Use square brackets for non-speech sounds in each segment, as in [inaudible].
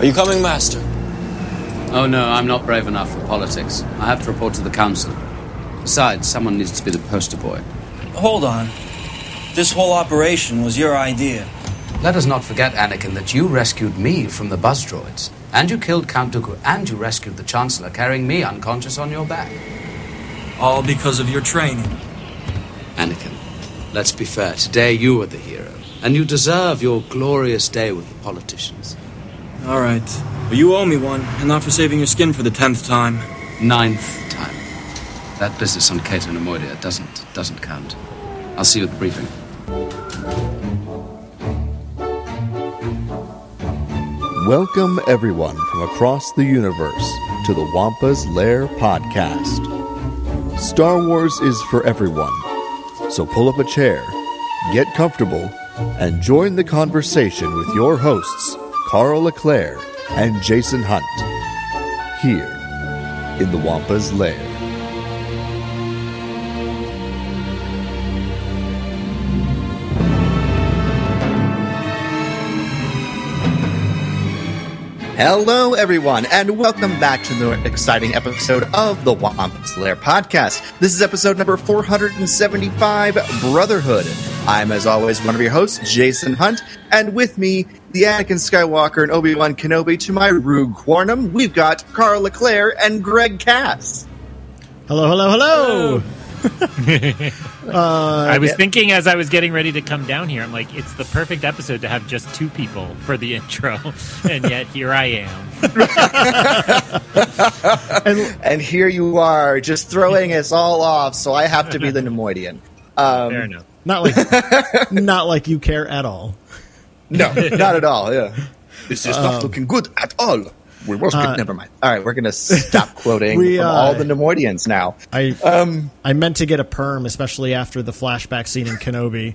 Are you coming, Master? Oh no, I'm not brave enough for politics. I have to report to the council. Besides, someone needs to be the poster boy. Hold on. This whole operation was your idea. Let us not forget, Anakin, that you rescued me from the buzz droids. And you killed Count Dooku, and you rescued the Chancellor, carrying me unconscious on your back. All because of your training. Anakin, let's be fair. Today you are the hero. And you deserve your glorious day with the politicians. All right. But you owe me one, and not for saving your skin for the tenth time. Ninth time. That business on Cato Neimoidia doesn't doesn't count. I'll see you at the briefing. Welcome, everyone from across the universe, to the Wampa's Lair podcast. Star Wars is for everyone, so pull up a chair, get comfortable, and join the conversation with your hosts, Karl Leclerc and Jason Hunt, here in the Wampa's Lair. Hello, everyone, and welcome back to the exciting episode of the Wampa's Lair podcast. This is episode number 475 Brotherhood. I'm, as always, one of your hosts, Jason Hunt, and with me, the Anakin Skywalker and Obi Wan Kenobi to my Rue Quarnum, we've got Karl Leclerc and Greg Cass. Hello, hello, hello. [laughs] I was yeah. thinking as I was getting ready to come down here, I'm like, it's the perfect episode to have just two people for the [laughs] intro, and yet here I am. [laughs] And And here you are, just throwing us all off, so I have to be the Neimoidian. Um, Fair enough. not like not like you care at all. No, not at all. Yeah, [laughs] this is not looking good at all. We must uh, never mind. All right, we're gonna stop [laughs] quoting We, uh, all the Neimoidians now. I Um, I meant to get a perm, especially after the flashback scene in Kenobi.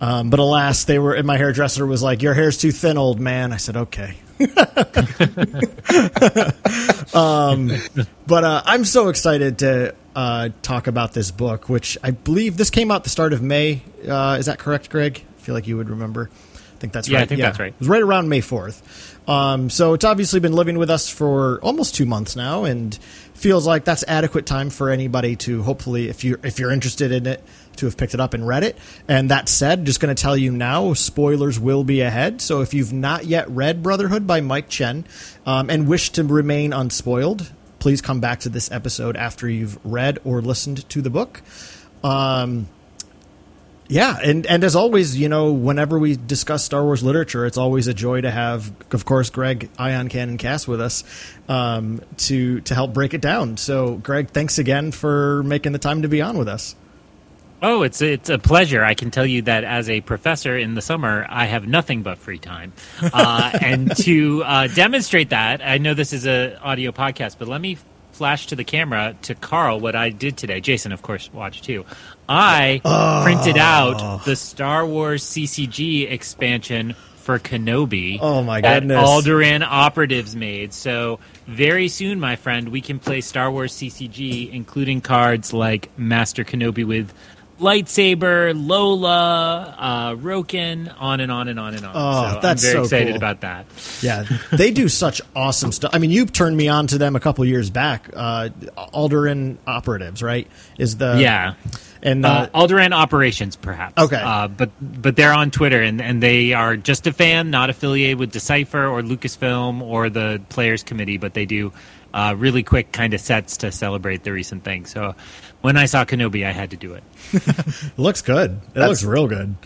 Um, but alas, they were. And my hairdresser was like, "Your hair's too thin, old man." I said, "Okay." [laughs] um, but uh, I'm so excited to uh, talk about this book, which I believe this came out the start of May. Uh, is that correct, Greg? I feel like you would remember. I think that's Yeah, right. I think that's right. It was right around May 4th. Um, so it's obviously been living with us for almost two months now, and feels like that's adequate time for anybody to hopefully, if you're if you're interested in it, to have picked it up and read it. And that said, just going to tell you now, spoilers will be ahead. So if you've not yet read Brotherhood by Mike Chen um, and wish to remain unspoiled, please come back to this episode after you've read or listened to the book. Um, yeah, and and as always, you know, whenever we discuss Star Wars literature, it's always a joy to have, of course, Greg Ion Cannon Cass with us um, to to help break it down. So, Greg, thanks again for making the time to be on with us. Oh, it's it's a pleasure. I can tell you that as a professor in the summer, I have nothing but free time, uh, and to uh, demonstrate that, I know this is a audio podcast, but let me flash to the camera to Karl what I did today. Jason, of course, watched too. I printed out ah. the Star Wars CCG expansion for Kenobi. Oh, my that goodness. Alderaan operatives made. So very soon, my friend, we can play Star Wars CCG, including cards like Master Kenobi with lightsaber, Lola, uh, Roken, on and on and on and on. Oh, so that's I'm very so excited cool. about that. Yeah, [laughs] they do such awesome stuff. I mean, you turned me on to them a couple years back. Uh, Alderaan Operatives, right? Is the yeah. and Uh, uh, Alderaan Operations, perhaps. Okay. uh, but but they're on Twitter and, and they are just a fan, not affiliated with Decipher or Lucasfilm or the Players Committee, but they do uh, really quick kind of sets to celebrate the recent thing. So when I saw Kenobi, I had to do it. It [laughs] looks good. It That's- looks real good.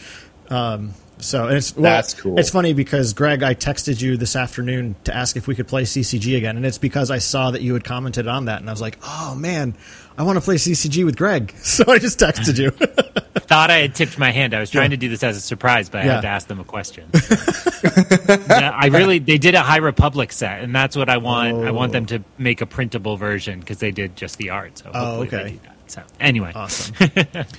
Um, so it's well, That's cool. It's funny because Greg, I texted you this afternoon to ask if we could play CCG again, and it's because I saw that you had commented on that, and I was like, oh man, I want to play CCG with Greg. [laughs] So I just texted you. [laughs] Thought I had tipped my hand. I was trying to do this as a surprise, but I Yeah. had to ask them a question. Yeah, I really they did a High Republic set, and that's what I want. I want them to make a printable version because they did just the art. So hopefully okay. They do that. So anyway, awesome.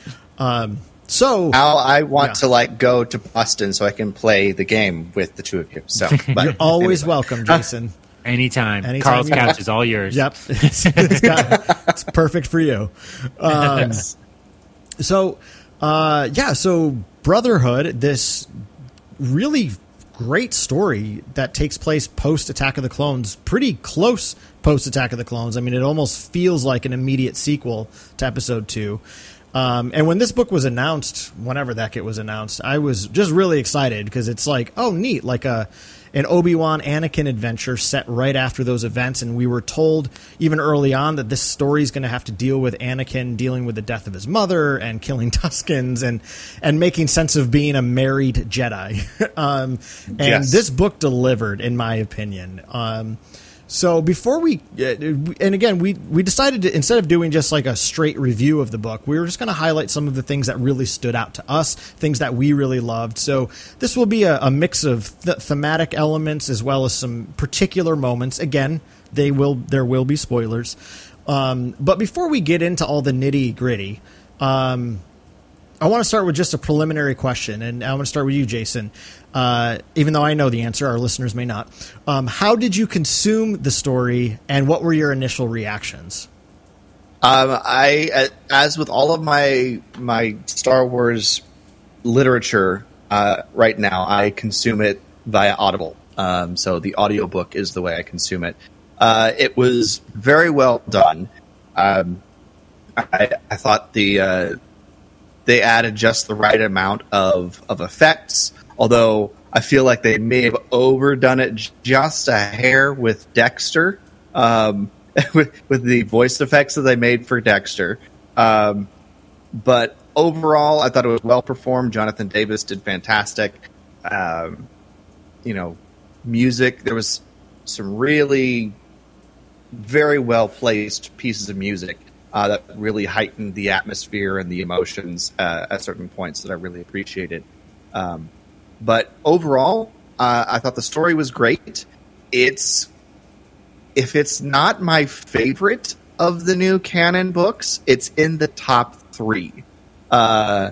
[laughs] um, so Now I want Yeah. to like go to Boston so I can play the game with the two of you. So, [laughs] but you're always anyway. welcome, Jason. anytime. Anytime Karl's you- couch is all yours. Yep, [laughs] it's, it's got, it's perfect for you. Um, so, uh, yeah, so Brotherhood, this really great story that takes place post Attack of the Clones, pretty close post Attack of the Clones. I mean, it almost feels like an immediate sequel to Episode Two. Um, and when this book was announced, whenever that it was announced, I was just really excited because it's like, oh, neat, like a an Obi Wan Anakin adventure set right after those events, and we were told even early on that this story is going to have to deal with Anakin dealing with the death of his mother and killing [laughs] Tuskens and and making sense of being a married Jedi. [laughs] um, and Yes. this book delivered, in my opinion. Um, so before we, uh, and again, we we decided to instead of doing just like a straight review of the book, we were just going to highlight some of the things that really stood out to us, things that we really loved. So this will be a, a mix of th- thematic elements as well as some particular moments. Again, they will there will be spoilers. Um, but before we get into all the nitty gritty, um, I want to start with just a preliminary question, and I want to start with you, Jason. Uh, even though I know the answer, our listeners may not. Um, how did you consume the story, and what were your initial reactions? Um, I, as with all of my my Star Wars literature uh, right now, I consume it via Audible. Um, so the audiobook is the way I consume it. Uh, it was very well done. Um, I, I thought the uh, they added just the right amount of of effects. Although I feel like they may have overdone it just a hair with Dexter, um, [laughs] with, with the voice effects that they made for Dexter. Um, but overall, I thought it was well performed. Jonathan Davis did fantastic. Um, you know, music. There was some really very well placed pieces of music uh, that really heightened the atmosphere and the emotions uh, at certain points that I really appreciated. Um, but overall, uh, I thought the story was great. It's if it's not my favorite of the new canon books, it's in the top three uh,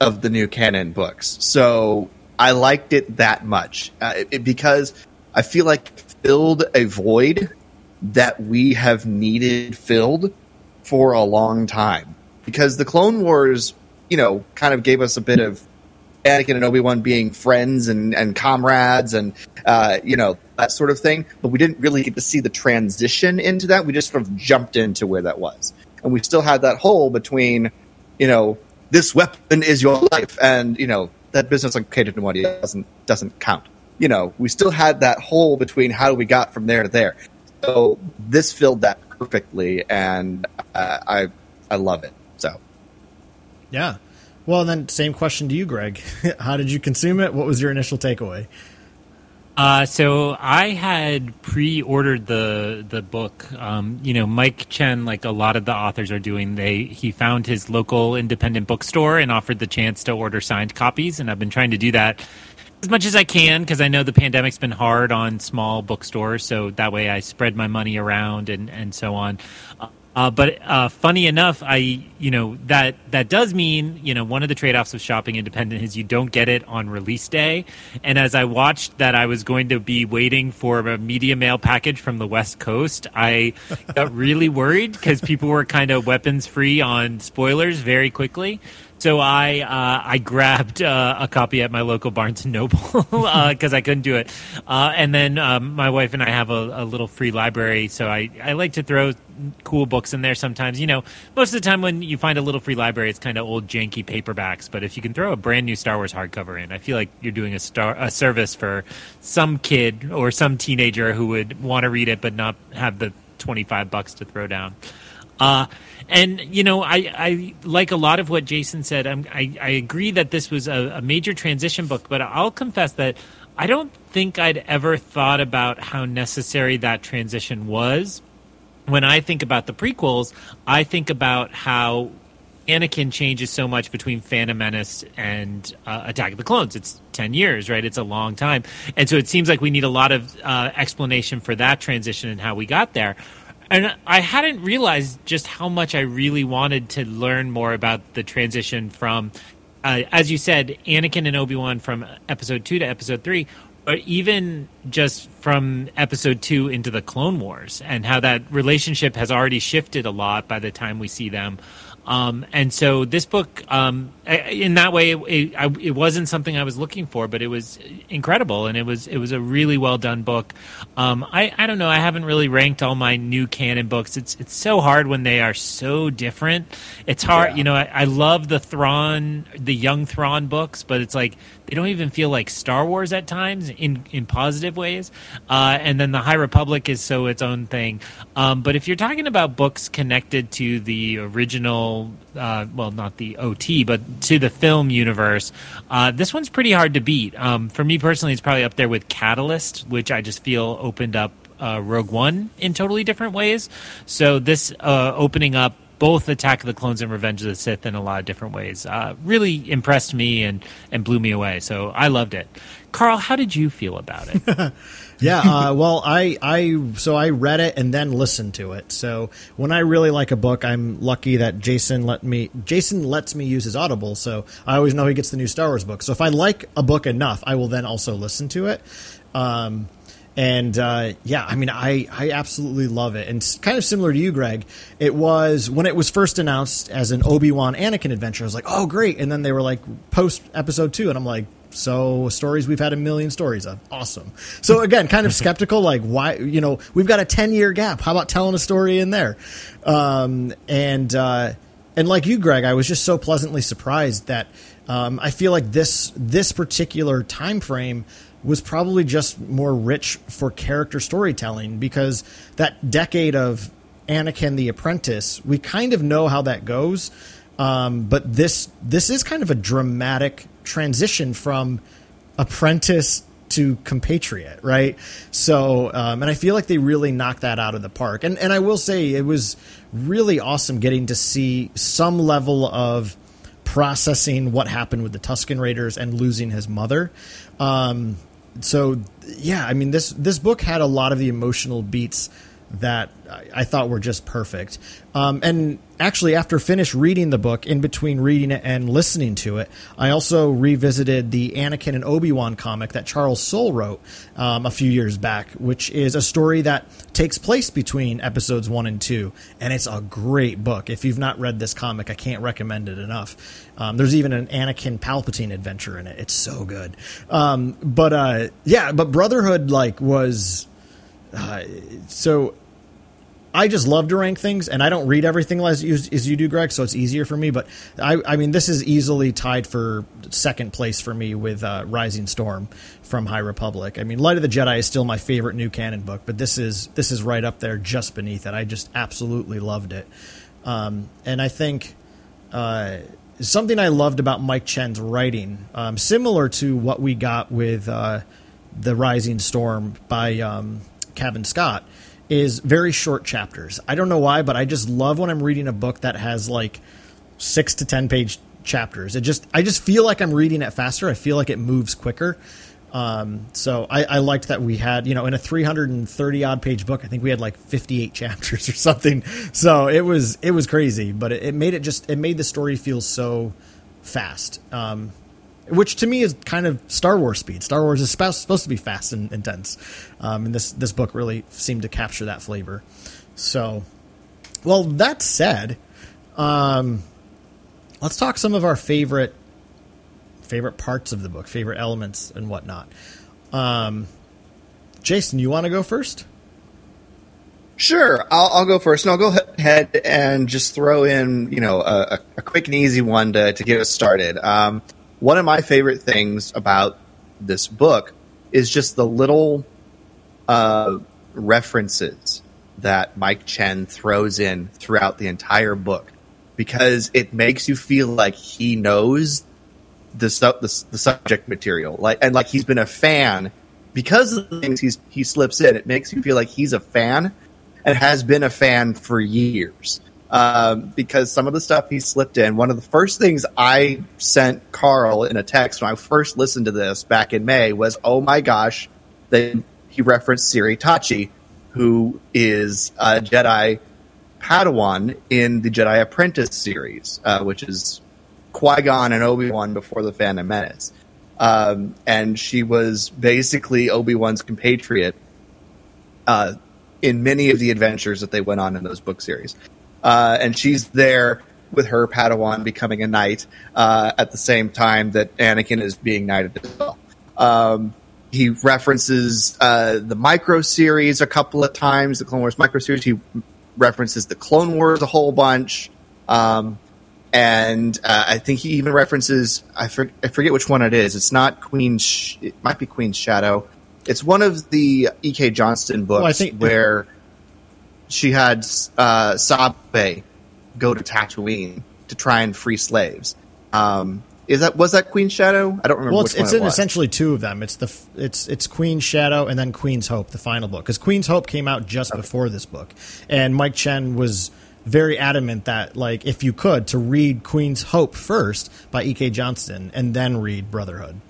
of the new canon books. So I liked it that much uh, it- it- because I feel like filled a void that we have needed filled for a long time. Because the Clone Wars, you know, kind of gave us a bit of Anakin and Obi Wan being friends and, and comrades and uh, you know that sort of thing, but we didn't really get to see the transition into that. We just sort of jumped into where that was, and we still had that hole between, you know, this weapon is your life, and you know that business on Cato Neimoidia doesn't doesn't count. You know, we still had that hole between how we got from there to there. So this filled that perfectly, and uh, I I love it. So. Yeah. Well, then, same question to you, Greg. [laughs] how did you consume it? What was your initial takeaway? Uh, so I had pre-ordered the the book. Um, you know, Mike Chen, like a lot of the authors are doing, they he found his local independent bookstore and offered the chance to order signed copies, and I've been trying to do that as much as I can because I know the pandemic's been hard on small bookstores. So that way, I spread my money around and and so on. Uh, but uh, funny enough, I you know that that does mean you know one of the trade offs of shopping independent is you don't get it on release day. And as I watched that, I was going to be waiting for a media mail package from the West Coast. I got really worried because people were kind of weapons free on spoilers very quickly. So I uh, I grabbed uh, a copy at my local Barnes and Noble [laughs] because I couldn't do it, uh, and then um, my wife and I have a, a little free library, so I, I like to throw cool books in there sometimes. You know, most of the time when you find a little free library, it's kind of old janky paperbacks, but if you can throw a brand new Star Wars hardcover in, I feel like you're doing a star a service for some kid or some teenager who would want to read it but not have the twenty five bucks to throw down. Uh, and you know, I, I like a lot of what Jason said. I'm, I I agree that this was a, a major transition book, but I'll confess that I don't think I'd ever thought about how necessary that transition was. When I think about the prequels, I think about how Anakin changes so much between Phantom Menace and uh, Attack of the Clones. It's 10 years, right? It's a long time. And so it seems like we need a lot of uh, explanation for that transition and how we got there. And I hadn't realized just how much I really wanted to learn more about the transition from, uh, as you said, Anakin and Obi Wan from episode two to episode three, or even just from episode two into the Clone Wars, and how that relationship has already shifted a lot by the time we see them. Um, and so this book, um, in that way, it, it, it, wasn't something I was looking for, but it was incredible, and it was it was a really well done book. Um, I I don't know, I haven't really ranked all my new canon books. It's it's so hard when they are so different. It's hard, yeah. you know. I, I love the Thrawn, the young Thrawn books, but it's like they don't even feel like Star Wars at times in in positive ways. Uh, and then the High Republic is so its own thing. Um, but if you're talking about books connected to the original, uh, well, not the OT, but to the film universe, uh, this one's pretty hard to beat. Um, for me personally, it's probably up there with Catalyst, which I just feel opened up uh, Rogue One in totally different ways. So this uh, opening up both Attack of the Clones and Revenge of the Sith in a lot of different ways. Uh, really impressed me and, and blew me away. So I loved it. Karl, how did you feel about it? [laughs] yeah, uh, well, I, I so I read it and then listened to it. So when I really like a book, I'm lucky that Jason let me Jason lets me use his Audible. So I always know he gets the new Star Wars book. So if I like a book enough, I will then also listen to it. Um, and uh, yeah, I mean, I I absolutely love it. And kind of similar to you, Greg, it was when it was first announced as an Obi Wan Anakin adventure. I was like, oh great, and then they were like post episode two, and I'm like, so stories we've had a million stories of, awesome. So again, kind of [laughs] skeptical, like why you know we've got a ten year gap. How about telling a story in there? Um, and uh, and like you, Greg, I was just so pleasantly surprised that um, I feel like this this particular time frame was probably just more rich for character storytelling because that decade of Anakin the Apprentice, we kind of know how that goes. Um, but this this is kind of a dramatic transition from apprentice to compatriot, right? So, um, and I feel like they really knocked that out of the park. And and I will say it was really awesome getting to see some level of processing what happened with the Tusken Raiders and losing his mother. Um, so yeah, I mean this this book had a lot of the emotional beats that I, thought were just perfect. Um, and actually, after finished reading the book, in between reading it and listening to it, I also revisited the Anakin and Obi Wan comic that Charles Soule wrote um, a few years back, which is a story that takes place between episodes one and two, and it's a great book. If you've not read this comic, I can't recommend it enough. Um, there's even an Anakin Palpatine adventure in it. It's so good. Um, but uh, yeah, but Brotherhood like was so I just love to rank things, and I don't read everything as you, as you do, Greg. So it's easier for me. But I, I mean, this is easily tied for second place for me with uh, Rising Storm from High Republic. I mean, Light of the Jedi is still my favorite new canon book, but this is this is right up there, just beneath it. I just absolutely loved it, um, and I think. Uh, something I loved about Mike Chen's writing, um, similar to what we got with uh, the Rising Storm by um, Cavan Scott is very short chapters. I don't know why, but I just love when I'm reading a book that has like six to ten page chapters. It just I just feel like I'm reading it faster. I feel like it moves quicker. Um, so I, I liked that we had, you know, in a 330 odd page book, I think we had like 58 [laughs] chapters or something. So it was it was crazy, but it, it made it just it made the story feel so fast. Um, which to me is kind of Star Wars speed. Star Wars is supposed to be fast and intense, um, and this this book really seemed to capture that flavor. So, well, that said, um, let's talk some of our favorite favorite parts of the book, favorite elements and whatnot. Um, Jason, you want to go first? Sure, I'll, I'll, go first, and I'll go ahead and just throw in, you know, a, a quick and easy one to, to get us started. Um, one of my favorite things about this book is just the little uh, references that Mike Chen throws in throughout the entire book because it makes you feel like he knows the, su- the, the subject material. Like and like he's been a fan. Because of the things he's he slips in it makes you feel like he's a fan and has been a fan for years um, because some of the stuff he slipped in. One of the first things I sent Karl in a text when I first listened to this back in May was, "Oh my gosh!" That he referenced Siri Tachi, who is a Jedi Padawan in the Jedi Apprentice series, uh, which is Qui Gon and Obi Wan before the Phantom Menace. Um, and she was basically Obi Wan's compatriot uh, in many of the adventures that they went on in those book series uh, and she's there with her Padawan becoming a knight uh, at the same time that Anakin is being knighted as well. Um, he references uh, the Micro series a couple of times, the Clone Wars Micro series. He references the Clone Wars a whole bunch. Um, and uh, I think he even references I, for, I, forget which one it is. It's not Queen. Sh- it might be Queen's Shadow. It's one of the E.K. Johnston books well, I think where she had uh, Sabe go to Tatooine to try and free slaves. Um, is that was that Queen's Shadow? I don't remember. Well, it's, it's in essentially two of them. It's the it's it's Queen's Shadow and then Queen's Hope, the final book. Because Queen's Hope came out just okay. before this book, and Mike Chen was very adamant that like if you could to read Queen's Hope first by E.K. Johnston and then read Brotherhood.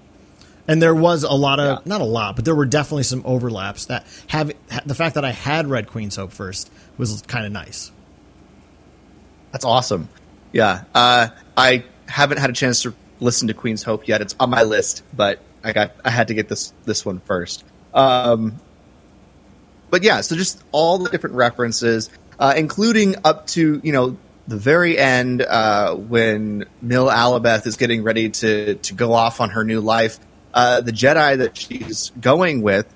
And there was a lot of yeah. not a lot, but there were definitely some overlaps that have the fact that I had read Queen's Hope first was kind of nice. That's awesome. Yeah, uh, I haven't had a chance to listen to Queen's Hope yet. It's on my list, but I got I had to get this this one first. Um, but yeah, so just all the different references uh, including up to you know the very end uh, when Mill Alibeth is getting ready to to go off on her new life. Uh, the Jedi that she's going with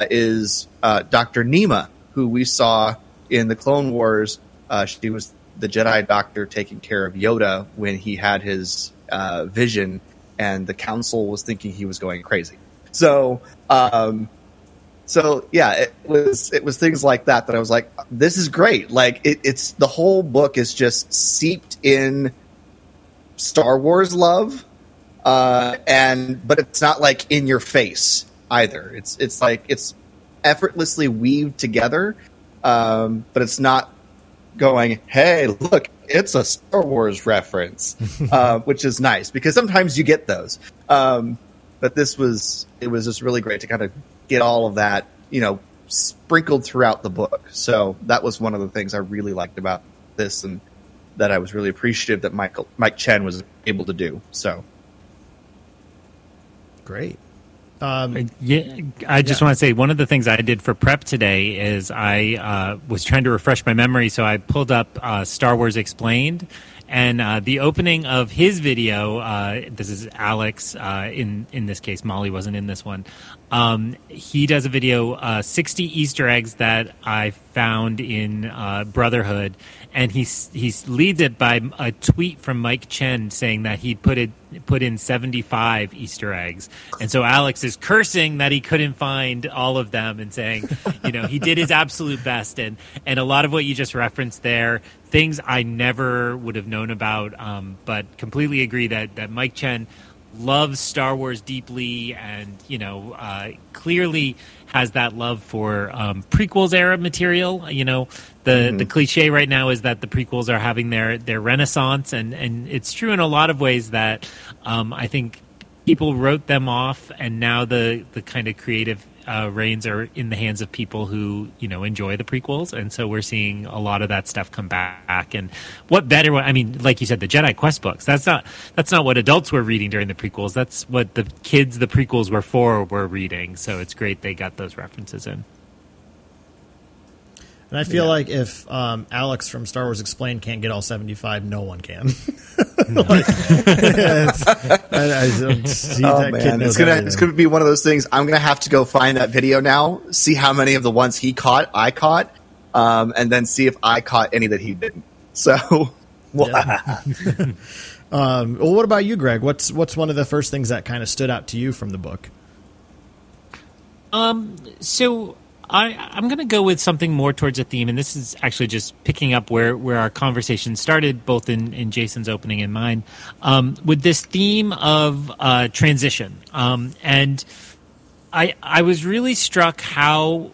is uh, Doctor Nima, who we saw in the Clone Wars. Uh, she was the Jedi doctor taking care of Yoda when he had his uh, vision, and the Council was thinking he was going crazy. So um, so yeah, it was it was things like that that I was like, this is great. Like it, it's the whole book is just seeped in Star Wars love, uh, and but it's not like in your face either. It's it's like it's effortlessly weaved together, um, but it's not going, hey, look, it's a Star Wars reference, [laughs] uh, which is nice because sometimes you get those. Um, but this was it was just really great to kind of get all of that, you know, sprinkled throughout the book. So that was one of the things I really liked about this, and that I was really appreciative that Michael Mike Chen was able to do. So great. Um, yeah, I just yeah. want to say one of the things I did for prep today is I uh, was trying to refresh my memory, so I pulled up uh, Star Wars Explained, and uh, the opening of his video, uh, this is Alex. Uh, in in this case, Molly wasn't in this one. Um, he does a video, uh, sixty Easter eggs that I found in uh, Brotherhood, and he he leads it by a tweet from Mike Chen saying that he put it put in seventy five Easter eggs, and so Alex is cursing that he couldn't find all of them and saying, you know, he did his [laughs] absolute best, and and a lot of what you just referenced there things I never would have known about, um, but completely agree that that Mike Chen loves Star Wars deeply, and you know, uh, clearly has that love for um, prequels era material. You know, the mm-hmm. the cliche right now is that the prequels are having their their renaissance, and and it's true in a lot of ways that um, I think people wrote them off, and now the the kind of creative uh, reins are in the hands of people who you know enjoy the prequels, and so we're seeing a lot of that stuff come back. And what better? I mean, like you said, the Jedi Quest books. That's not that's not what adults were reading during the prequels. That's what the kids the prequels were for were reading. So it's great they got those references in. And I feel yeah. like if um, Alex from Star Wars Explained can't get all 75, no one can. [laughs] like, I, I oh, man. It's gonna it's gonna be one of those things. I'm gonna have to go find that video now, see how many of the ones he caught I caught, um, and then see if I caught any that he didn't. [laughs] So, [laughs] um, well, what about you, Greg? What's what's one of the first things that kind of stood out to you from the book? Um, so I, I'm going to go with something more towards a theme, and this is actually just picking up where, where our conversation started, both in, in Jason's opening and mine, um, with this theme of uh, transition. Um, and I I was really struck how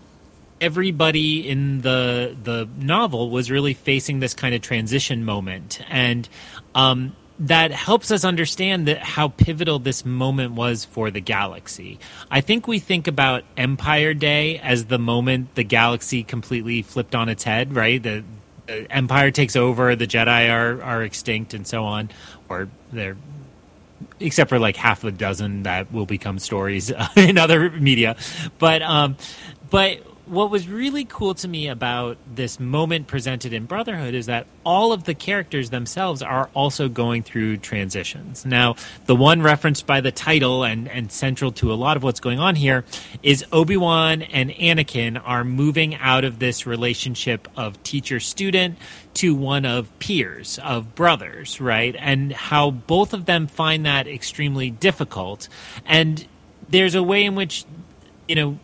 everybody in the the novel was really facing this kind of transition moment, and um, that helps us understand that how pivotal this moment was for the galaxy. I think we think about Empire Day as the moment the galaxy completely flipped on its head, right? The, the Empire takes over, the Jedi are are extinct, and so on, or they're except for like half a dozen that will become stories [laughs] in other media. But um, but what was really cool to me about this moment presented in Brotherhood is that all of the characters themselves are also going through transitions. Now, the one referenced by the title and, and central to a lot of what's going on here is Obi Wan and Anakin are moving out of this relationship of teacher student to one of peers, of brothers, right? And how both of them find that extremely difficult. And there's a way in which, you know,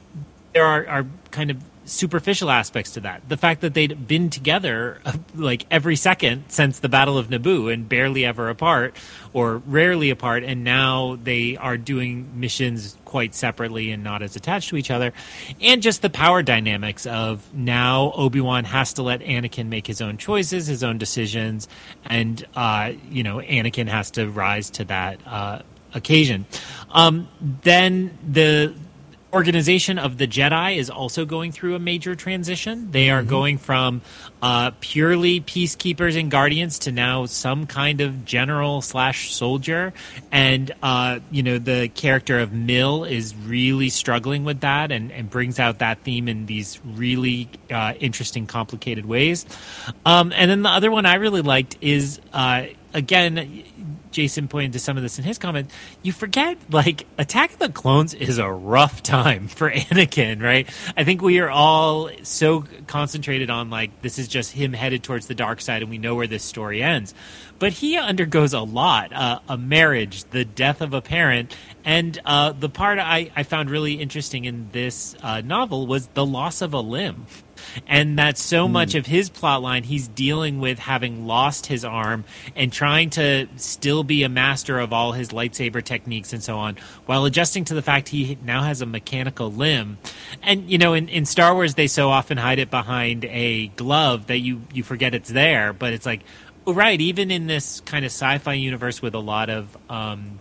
there are, are kind of superficial aspects to that. The fact that they'd been together [laughs] like every second since the Battle of Naboo and barely ever apart or rarely apart, and now they are doing missions quite separately and not as attached to each other. And just the power dynamics of now Obi Wan has to let Anakin make his own choices, his own decisions, and, uh, you know, Anakin has to rise to that. Uh, occasion um, then the organization of the Jedi is also going through a major transition. They are mm-hmm. going from uh, purely peacekeepers and guardians to now some kind of general slash soldier, and uh, you know the character of Mill is really struggling with that and, and brings out that theme in these really uh, interesting, complicated ways. Um, and then the other one I really liked is uh, again Jason pointed to some of this in his comment. You forget, like, Attack of the Clones is a rough time for [laughs] Anakin, right? I think we are all so concentrated on, like, this is just him headed towards the dark side and we know where this story ends. But he undergoes a lot uh, a marriage, the death of a parent, and uh, the part I, I, found really interesting in this uh, novel was the loss of a limb and that so mm. much of his plot line. He's dealing with having lost his arm and trying to still be a master of all his lightsaber techniques and so on while adjusting to the fact he now has a mechanical limb. And you know in, in star wars they so often hide it behind a glove that you you forget it's there. But it's like right even in this kind of sci-fi universe with a lot of um,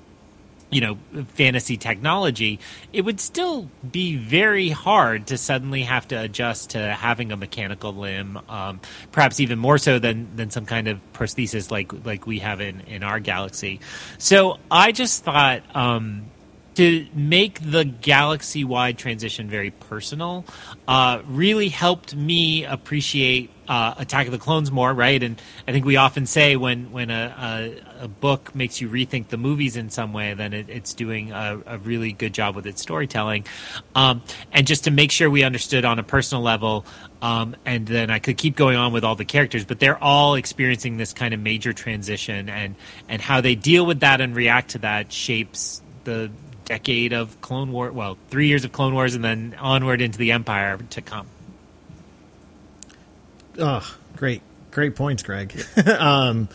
you know fantasy technology it would still be very hard to suddenly have to adjust to having a mechanical limb um, perhaps even more so than than some kind of prosthesis like like we have in in our galaxy. So i just thought um, to make the galaxy wide transition very personal uh, really helped me appreciate uh, Attack of the Clones more, right? And I think we often say when when a, a, a book makes you rethink the movies in some way, then it, it's doing a, a, really good job with its storytelling. Um, and just to make sure we understood on a personal level, um, and then I could keep going on with all the characters, but they're all experiencing this kind of major transition, and and how they deal with that and react to that shapes the decade of Clone War. Well, three years of Clone Wars, and then onward into the Empire to come. Oh, great, great points, Greg. [laughs] um,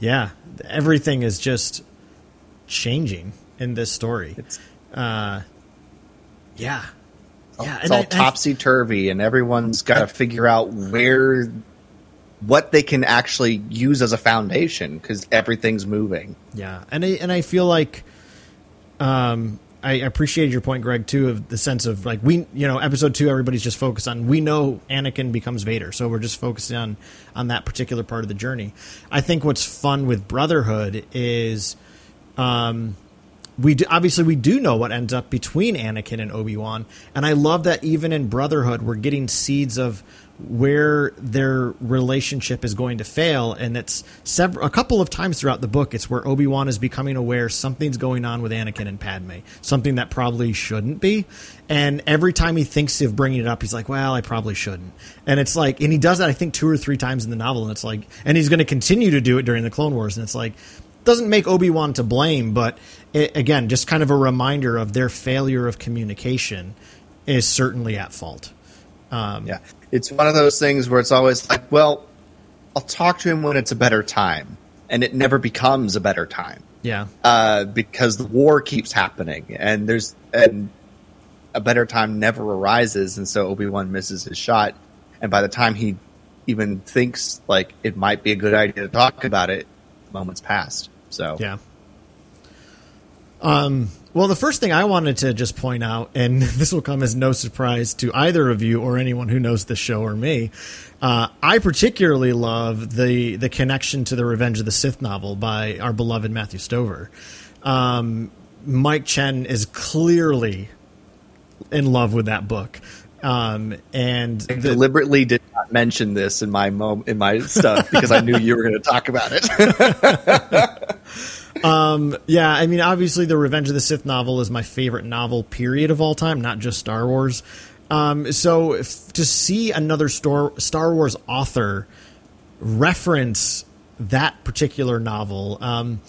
yeah, everything is just changing in this story. It's, uh, yeah, yeah, it's all topsy turvy, and everyone's got to figure out where what they can actually use as a foundation because everything's moving. Yeah, and I, and I feel like, um, I appreciated your point, Greg, too, of the sense of like we, you know, episode two, everybody's just focused on. We know Anakin becomes Vader, so we're just focusing on on that particular part of the journey. I think what's fun with Brotherhood is, um, we do, obviously we do know what ends up between Anakin and Obi Wan, and I love that even in Brotherhood, we're getting seeds of where their relationship is going to fail. And it's several a couple of times throughout the book it's where Obi-Wan is becoming aware something's going on with Anakin and Padme something that probably shouldn't be. And every time he thinks of bringing it up he's like well I probably shouldn't. And it's like and he does that I think two or three times in the novel and it's like and he's going to continue to do it during the Clone Wars and it's like doesn't make Obi-Wan to blame but it, again just kind of a reminder of their failure of communication is certainly at fault. Um, yeah it's one of those things where it's always like, well, I'll talk to him when it's a better time, and it never becomes a better time. Yeah, uh, because the war keeps happening, and there's and a better time never arises, and so Obi Wan misses his shot, and by the time he even thinks like it might be a good idea to talk about it, moments passed. So yeah. Um, well, the first thing I wanted to just point out, and [laughs] this will come as no surprise to either of you or anyone who knows the show or me, uh, I particularly love the the connection to the Revenge of the Sith novel by our beloved Matthew Stover. Um, Mike Chen is clearly in love with that book. Um, and I the, deliberately did not mention this in my mo- in my stuff because I knew you were going to talk about it. [laughs] [laughs] yeah, I mean, obviously, the Revenge of the Sith novel is my favorite novel, period, of all time, not just Star Wars. Um, so if, to see another Star Star Wars author reference that particular novel, um,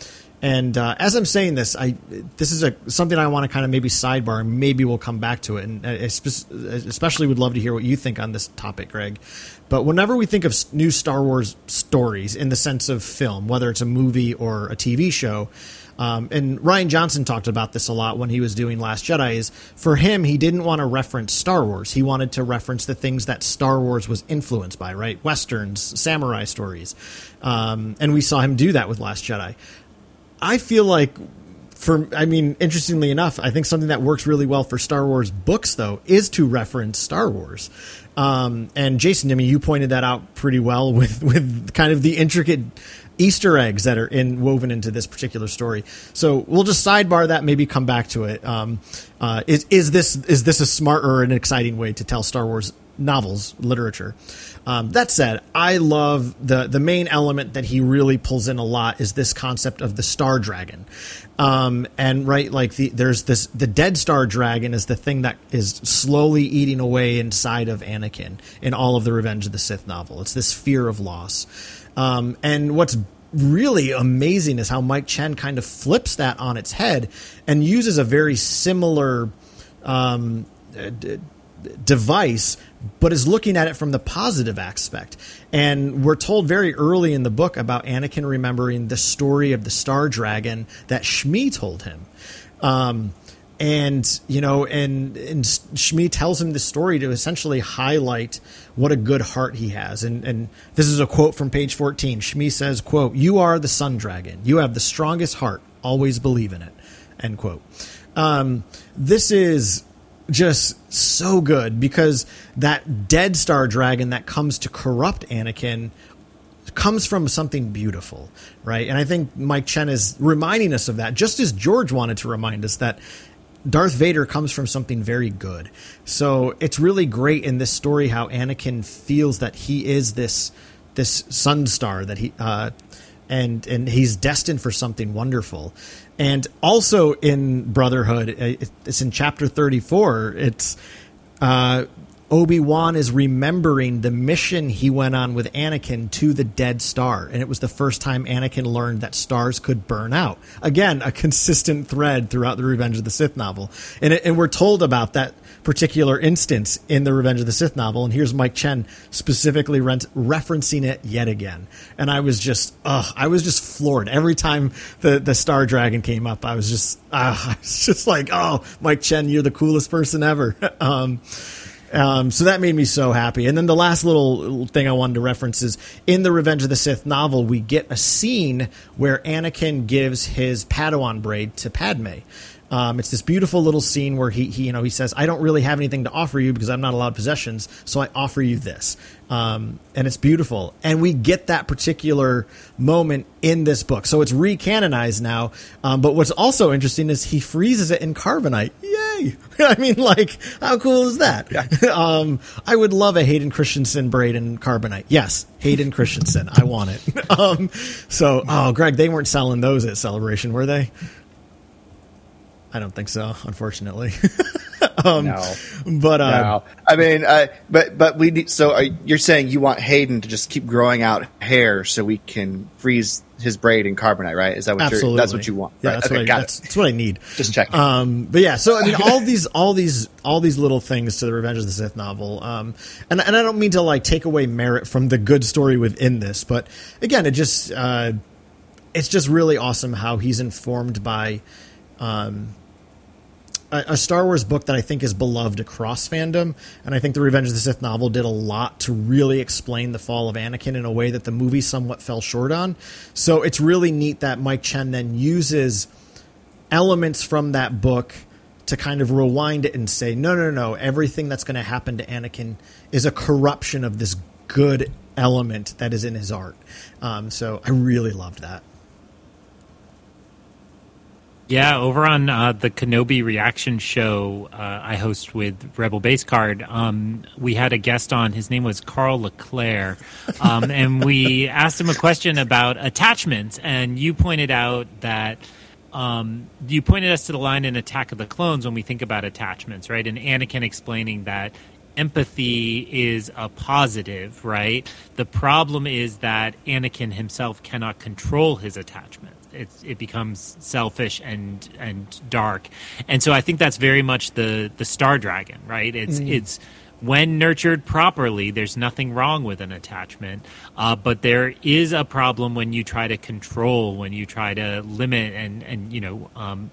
and uh, as I'm saying this, I this is a something I want to kind of maybe sidebar, maybe we'll come back to it, and I spe- especially would love to hear what you think on this topic, Greg. But whenever we think of new Star Wars stories in the sense of film, whether it's a movie or a TV show, um, and Rian Johnson talked about this a lot when he was doing Last Jedi. Is for him, he didn't want to reference Star Wars. He wanted to reference the things that Star Wars was influenced by, right? Westerns, samurai stories, um, and we saw him do that with Last Jedi. I feel like for I mean, interestingly enough, I think something that works really well for Star Wars books though is to reference Star Wars. Um, and Jason, I mean, you pointed that out pretty well [laughs] with with kind of the intricate Easter eggs that are in woven into this particular story. So we'll just sidebar that, maybe come back to it. Um, uh, is is this is this a smart or an exciting way to tell Star Wars novels literature? Um, that said, I love the the main element that he really pulls in a lot is this concept of the star dragon, um, and right like the there's this the dead star dragon is the thing that is slowly eating away inside of Anakin in all of the Revenge of the Sith novel. It's this fear of loss, um, and what's really amazing is how Mike Chen kind of flips that on its head and uses a very similar um, d- device, but is looking at it from the positive aspect. And we're told very early in the book about Anakin remembering the story of the Star Dragon that Shmi told him. Um, and you know, and and Shmi tells him the story to essentially highlight what a good heart he has. And and this is a quote from page fourteen. Shmi says, "quote You are the Sun Dragon. You have the strongest heart. Always believe in it." End quote. Um, this is just so good because that dead star dragon that comes to corrupt Anakin comes from something beautiful, right? And I think Mike Chen is reminding us of that, just as George wanted to remind us that Darth Vader comes from something very good. So it's really great in this story how Anakin feels that he is this this sun star that he uh, and and he's destined for something wonderful. And also in Brotherhood, it's in chapter thirty four. It's uh, Obi Wan is remembering the mission he went on with Anakin to the Dead Star, and it was the first time Anakin learned that stars could burn out. Again, a consistent thread throughout the Revenge of the Sith novel, and it, and we're told about that particular instance in the Revenge of the Sith novel. And here's Mike Chen specifically rent, referencing it yet again, and I was just, uh, I was just floored every time the the Star Dragon came up. I was just, uh, [laughs] I was just like, oh, Mike Chen, you're the coolest person ever. [laughs] um, um, so that made me so happy. And then the last little thing I wanted to reference is in the Revenge of the Sith novel, we get a scene where Anakin gives his Padawan braid to Padme. Um, it's this beautiful little scene where he, he, you know, he says, "I don't really have anything to offer you because I'm not allowed possessions, so I offer you this," um, and it's beautiful. And we get that particular moment in this book, so it's recanonized now. Um, but what's also interesting is he freezes it in carbonite. Yay! [laughs] I mean, like, how cool is that? [laughs] um, I would love a Hayden Christensen braid in carbonite. Yes, Hayden Christensen. I want it. [laughs] um, so, oh, Greg, they weren't selling those at Celebration, were they? I don't think so, unfortunately. [laughs] um, no, but uh, no. I mean, uh, but but we need. So are, you're saying you want Hayden to just keep growing out hair so we can freeze his braid in carbonite, right? Is that what absolutely you're? That's what you want. Yeah, right? that's, okay, what I, got that's, that's what I need. Just checking. Um, but yeah, so I mean, all [laughs] these, all these, all these little things to the Revenge of the Sith novel, um, and and I don't mean to like take away merit from the good story within this, but again, it just, uh, it's just really awesome how he's informed by, um, a, a Star Wars book that I think is beloved across fandom, and I think the Revenge of the Sith novel did a lot to really explain the fall of Anakin in a way that the movie somewhat fell short on. So it's really neat that Mike Chen then uses elements from that book to kind of rewind it and say, no, no, no, everything that's going to happen to Anakin is a corruption of this good element that is in his art. Um, so I really loved that. Yeah, over on uh, the Kenobi reaction show uh, I host with Rebel Base Card, um, we had a guest on. His name was Karl Leclerc, um, [laughs] and we asked him a question about attachments. And you pointed out that um, you pointed us to the line in Attack of the Clones when we think about attachments, right? And Anakin explaining that empathy is a positive, right? The problem is that Anakin himself cannot control his attachment it's it becomes selfish and and dark, and so I think that's very much the the Star Dragon, right? It's mm. it's when nurtured properly, there's nothing wrong with an attachment. Uh, but there is a problem when you try to control, when you try to limit, and and you know. Um,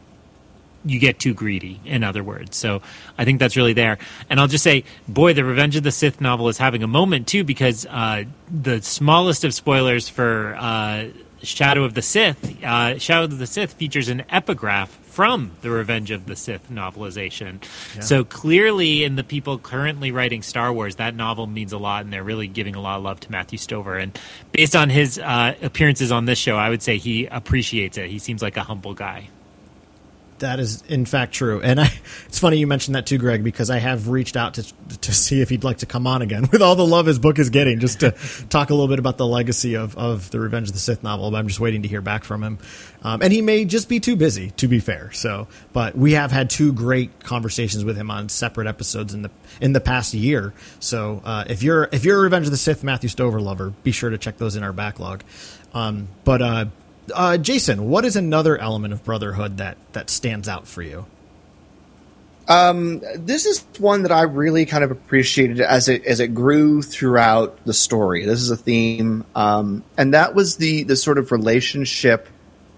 you get too greedy, in other words. So I think that's really there. And I'll just say, boy, the Revenge of the Sith novel is having a moment too, because uh, the smallest of spoilers for uh, Shadow of the Sith, uh, Shadow of the Sith features an epigraph from the Revenge of the Sith novelization. Yeah. So clearly, in the people currently writing Star Wars, that novel means a lot, and they're really giving a lot of love to Matthew Stover. And based on his uh, appearances on this show, I would say he appreciates it. He seems like a humble guy. That is in fact true, and I, it's funny you mentioned that too, Greg, because I have reached out to to see if he'd like to come on again [laughs] with all the love his book is getting, just to talk a little bit about the legacy of, of the Revenge of the Sith novel. But I'm just waiting to hear back from him, um, and he may just be too busy, to be fair. So, but we have had two great conversations with him on separate episodes in the in the past year. So, uh, if you're if you're a Revenge of the Sith Matthew Stover lover, be sure to check those in our backlog. Um, but uh, uh, Jason, what is another element of Brotherhood that that stands out for you? Um, this is one that I really kind of appreciated as it as it grew throughout the story. This is a theme, um, and that was the the sort of relationship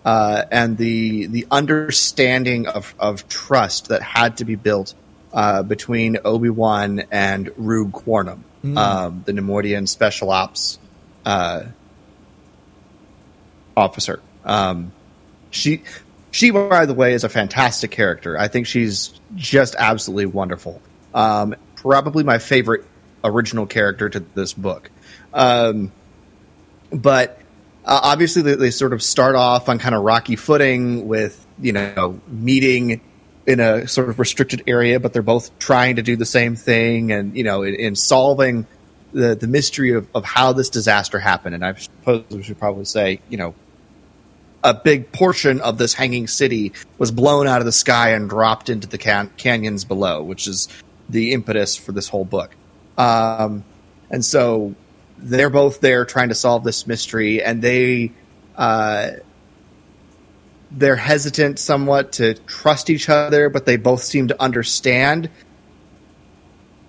uh, and the the understanding of of trust that had to be built uh, between Obi Wan and Ruug Quarnom, mm. um, the Neimoidian special ops uh, officer. Um, she, she, by the way, is a fantastic character. I think she's just absolutely wonderful. Um, probably my favorite original character to this book. Um, but uh, obviously, they, they, sort of start off on kind of rocky footing with you know meeting in a sort of restricted area, but they're both trying to do the same thing, and you know, in, in solving the the mystery of, of how this disaster happened. And I suppose we should probably say, you know, a big portion of this hanging city was blown out of the sky and dropped into the can- canyons below, which is the impetus for this whole book. Um, and so they're both there trying to solve this mystery, and they uh, they're hesitant somewhat to trust each other, but they both seem to understand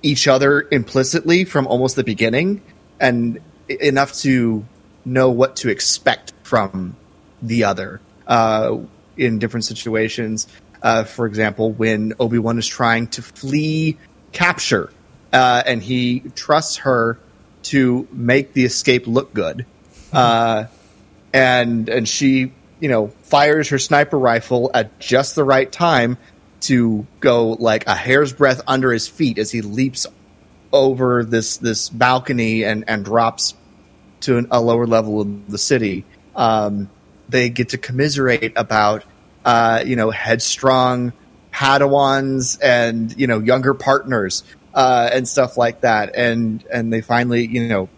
each other implicitly from almost the beginning, and enough to know what to expect from the other uh, in different situations. Uh, for example, when Obi Wan is trying to flee capture, uh, and he trusts her to make the escape look good, uh, and and she you know fires her sniper rifle at just the right time to go like a hair's breadth under his feet as he leaps over this this balcony and and drops to an, a lower level of the city. Um, they get to commiserate about uh, you know headstrong Padawans and you know younger partners uh, and stuff like that, and and they finally you know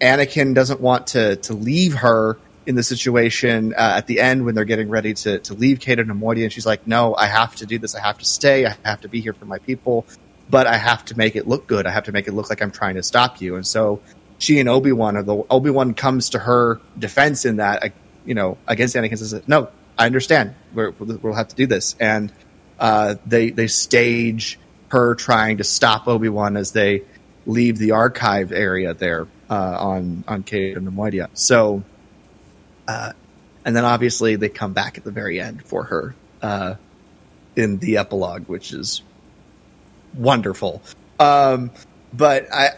Anakin doesn't want to to leave her in the situation uh, at the end when they're getting ready to to leave Cato Neimoidia, and she's like, "No, I have to do this. I have to stay. I have to be here for my people, but I have to make it look good. I have to make it look like I'm trying to stop you." And so she and Obi Wan, or the Obi Wan comes to her defense in that you know, against Anakin says, "No, I understand. we will have to do this." And uh, they they stage her trying to stop Obi Wan as they leave the archive area there uh, on on Cato Neimoidia. So, uh, and then obviously they come back at the very end for her uh, in the epilogue, which is wonderful. Um, but I,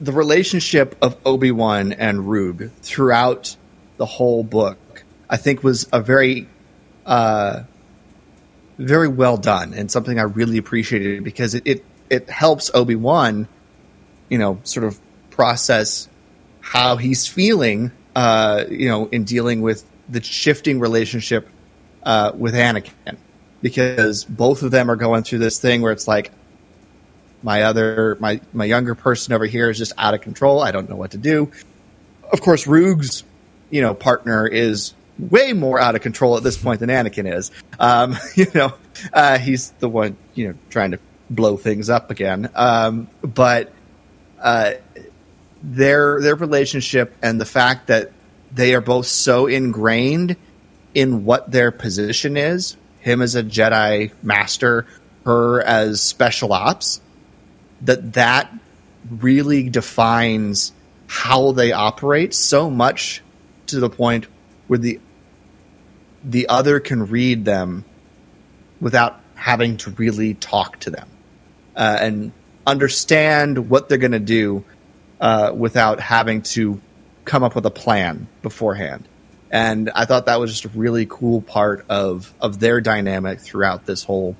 the relationship of Obi Wan and Ruug throughout the whole book I think was a very, uh, very well done and something I really appreciated because it, it, it helps Obi Wan, you know, sort of process how he's feeling, uh, you know, in dealing with the shifting relationship uh, with Anakin because both of them are going through this thing where it's like my other my my younger person over here is just out of control. I don't know what to do. Of course, Ruug's you know partner is way more out of control at this point than Anakin is. Um, [laughs] you know, uh, he's the one you know trying to blow things up again. Um, but uh, their their relationship and the fact that they are both so ingrained in what their position is him as a Jedi master, her as special ops, that that really defines how they operate so much to the point where the the other can read them without having to really talk to them uh, and understand what they're going to do uh, without having to come up with a plan beforehand and I thought that was just a really cool part of of their dynamic throughout this whole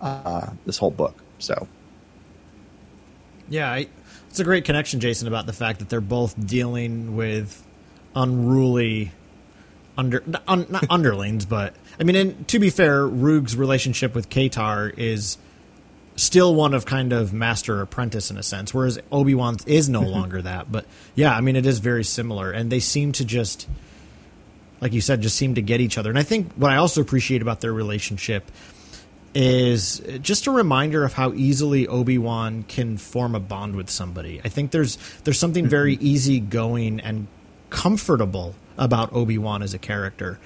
uh, this whole book. So, yeah, I, it's a great connection, Jason, about the fact that they're both dealing with unruly under un, not underlings, but I mean, and to be fair, Ruug's relationship with Katar is still one of kind of master apprentice in a sense, whereas Obi Wan is no [laughs] longer that. But yeah, I mean, it is very similar, and they seem to just like you said, just seem to get each other. And I think what I also appreciate about their relationship is just a reminder of how easily Obi Wan can form a bond with somebody. I think there's there's something very mm-hmm. easygoing and comfortable about Obi Wan as a character,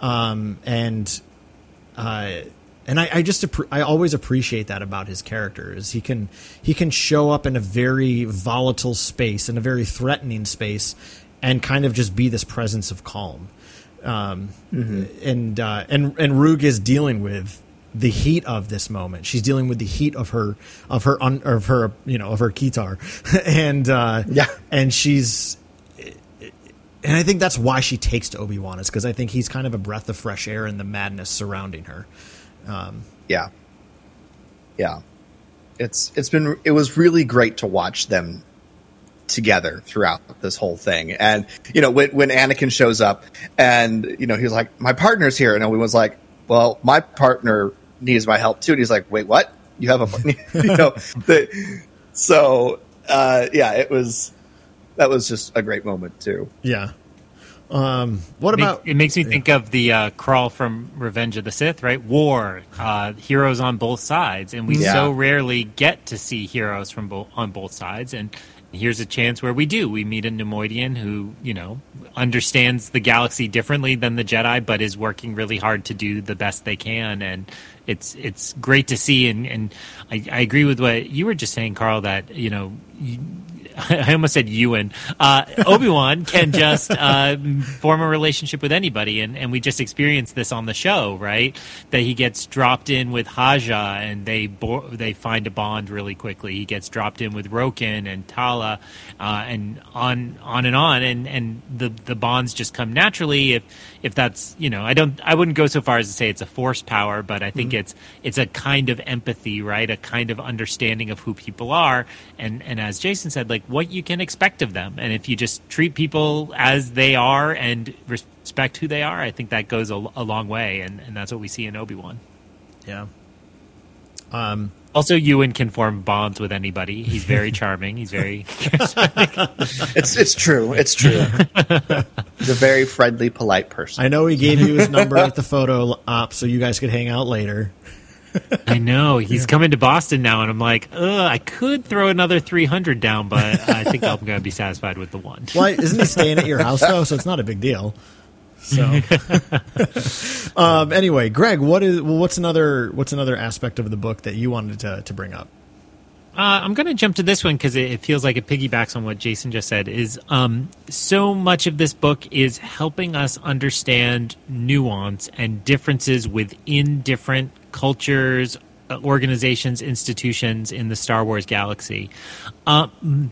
um, and uh, and I, I just I always appreciate that about his character is he can he can show up in a very volatile space in a very threatening space and kind of just be this presence of calm um, mm-hmm. and uh, and and Ruug is dealing with the heat of this moment. She's dealing with the heat of her of her un, of her you know of her guitar, [laughs] and uh, yeah, and she's. And I think that's why she takes to Obi Wan is because I think he's kind of a breath of fresh air in the madness surrounding her. Um, yeah, yeah, it's it's been it was really great to watch them together throughout this whole thing. And you know, when when Anakin shows up, and you know, he's like, "My partner's here," and Obi was like, "Well, my partner needs my help too." And he's like, "Wait, what? You have a [laughs] you know?" The, so uh, yeah, it was that was just a great moment too. Yeah. Um, what it about? Makes, it makes me yeah. think of the uh, crawl from Revenge of the Sith, right? War, uh, heroes on both sides, and we yeah. so rarely get to see heroes from both on both sides. And here's a chance where we do. We meet a Neimoidian who, you know, understands the galaxy differently than the Jedi, but is working really hard to do the best they can. And it's it's great to see. And, and I, I agree with what you were just saying, Karl. That you know. You, [laughs] I almost said Ewan. Uh, Obi Wan can just uh, form a relationship with anybody, and, and we just experienced this on the show, right? That he gets dropped in with Haja, and they bo- they find a bond really quickly. He gets dropped in with Roken and Tala, uh, and on on and on, and and the the bonds just come naturally. If if that's you know, I don't I wouldn't go so far as to say it's a force power, but I think mm-hmm. it's it's a kind of empathy, right? A kind of understanding of who people are, and and as Jason said, like what you can expect of them. And if you just treat people as they are and respect who they are, I think that goes a, a long way. And, and that's what we see in Obi Wan. Yeah. Um, also, Ewan can form bonds with anybody. He's very [laughs] charming. He's very. [laughs] it's it's true. It's true. He's a very friendly, polite person. I know he gave you his number at the [laughs] photo op, so you guys could hang out later. I know he's yeah. coming to Boston now, and I'm like, I could throw another 300 down, but I think I'm going to be satisfied with the one. Why isn't he staying at your house though? So it's not a big deal. So, [laughs] um, anyway, Greg, what is what's another what's another aspect of the book that you wanted to to bring up? Uh, I'm going to jump to this one because it, it, feels like it piggybacks on what Jason just said. Is um, so much of this book is helping us understand nuance and differences within different cultures, uh, organizations, institutions in the Star Wars galaxy. Um,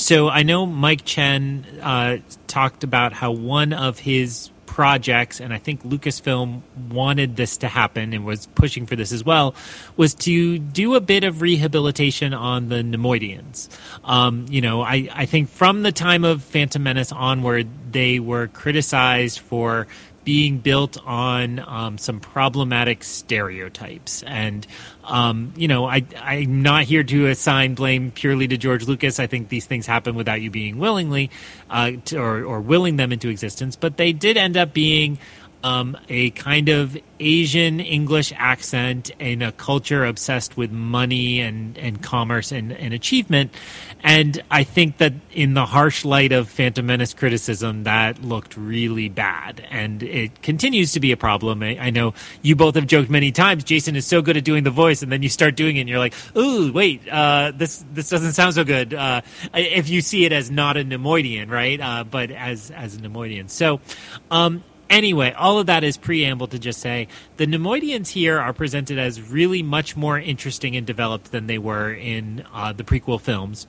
so I know Mike Chen uh, talked about how one of his projects, and I think Lucasfilm wanted this to happen and was pushing for this as well, was to do a bit of rehabilitation on the Neimoidians. Um, you know, I, I think from the time of Phantom Menace onward, they were criticized for being built on um, some problematic stereotypes. And, um, you know, I, I'm not here to assign blame purely to George Lucas. I think these things happen without you being willingly uh, to, or, or willing them into existence. But they did end up being um, a kind of Asian English accent in a culture obsessed with money and, and commerce and, and achievement. And I think that in the harsh light of Phantom Menace criticism, that looked really bad. And it continues to be a problem. I, I know you both have joked many times, Jason is so good at doing the voice, and then you start doing it and you're like, ooh, wait, uh, this, this doesn't sound so good. Uh, if you see it as not a Neimoidian, right? Uh, but as, as a Neimoidian. So, um, Anyway, all of that is preamble to just say the Neimoidians here are presented as really much more interesting and developed than they were in uh, the prequel films.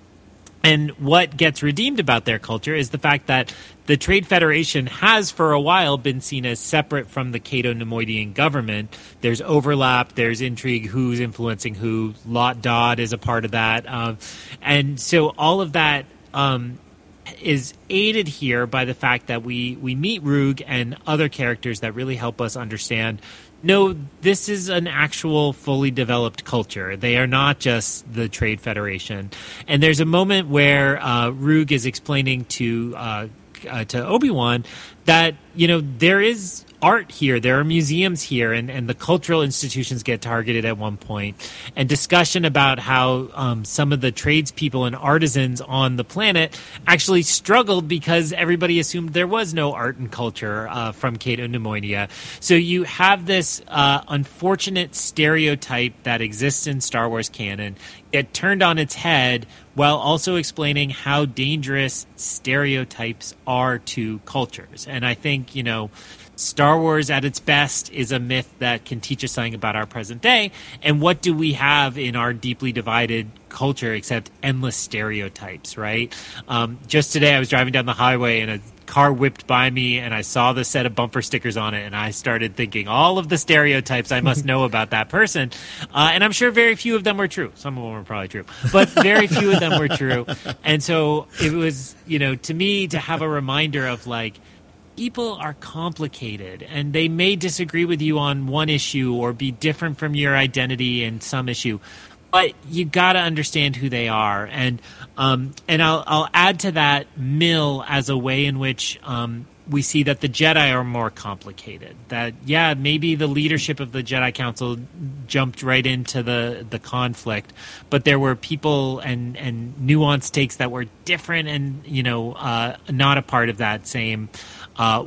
And what gets redeemed about their culture is the fact that the Trade Federation has, for a while, been seen as separate from the Cato Neimoidian government. There's overlap, there's intrigue, who's influencing who. Lott Dod is a part of that. Um, and so all of that um, is aided here by the fact that we we meet Ruug and other characters that really help us understand no, this is an actual fully developed culture. They are not just the Trade Federation. And there's a moment where uh, Ruug is explaining to uh, uh, to Obi Wan that you know there is art here. There are museums here, and, and the cultural institutions get targeted at one point. And discussion about how um, some of the tradespeople and artisans on the planet actually struggled because everybody assumed there was no art and culture uh, from Cato Neimoidia. So you have this uh, unfortunate stereotype that exists in Star Wars canon get turned on its head while also explaining how dangerous stereotypes are to cultures. And I think, you know, Star Wars at its best is a myth that can teach us something about our present day. And what do we have in our deeply divided culture except endless stereotypes, right? Um, just today, I was driving down the highway and a car whipped by me and I saw the set of bumper stickers on it and I started thinking all of the stereotypes I must [laughs] know about that person. Uh, and I'm sure very few of them were true. Some of them were probably true, but very few of them were true. And so it was, you know, to me to have a reminder of like, people are complicated and they may disagree with you on one issue or be different from your identity in some issue but you got to understand who they are and um, and I'll, I'll add to that Mill as a way in which um, we see that the Jedi are more complicated. That yeah, maybe the leadership of the Jedi Council jumped right into the the conflict, but there were people and and nuanced takes that were different and you know uh, not a part of that same uh,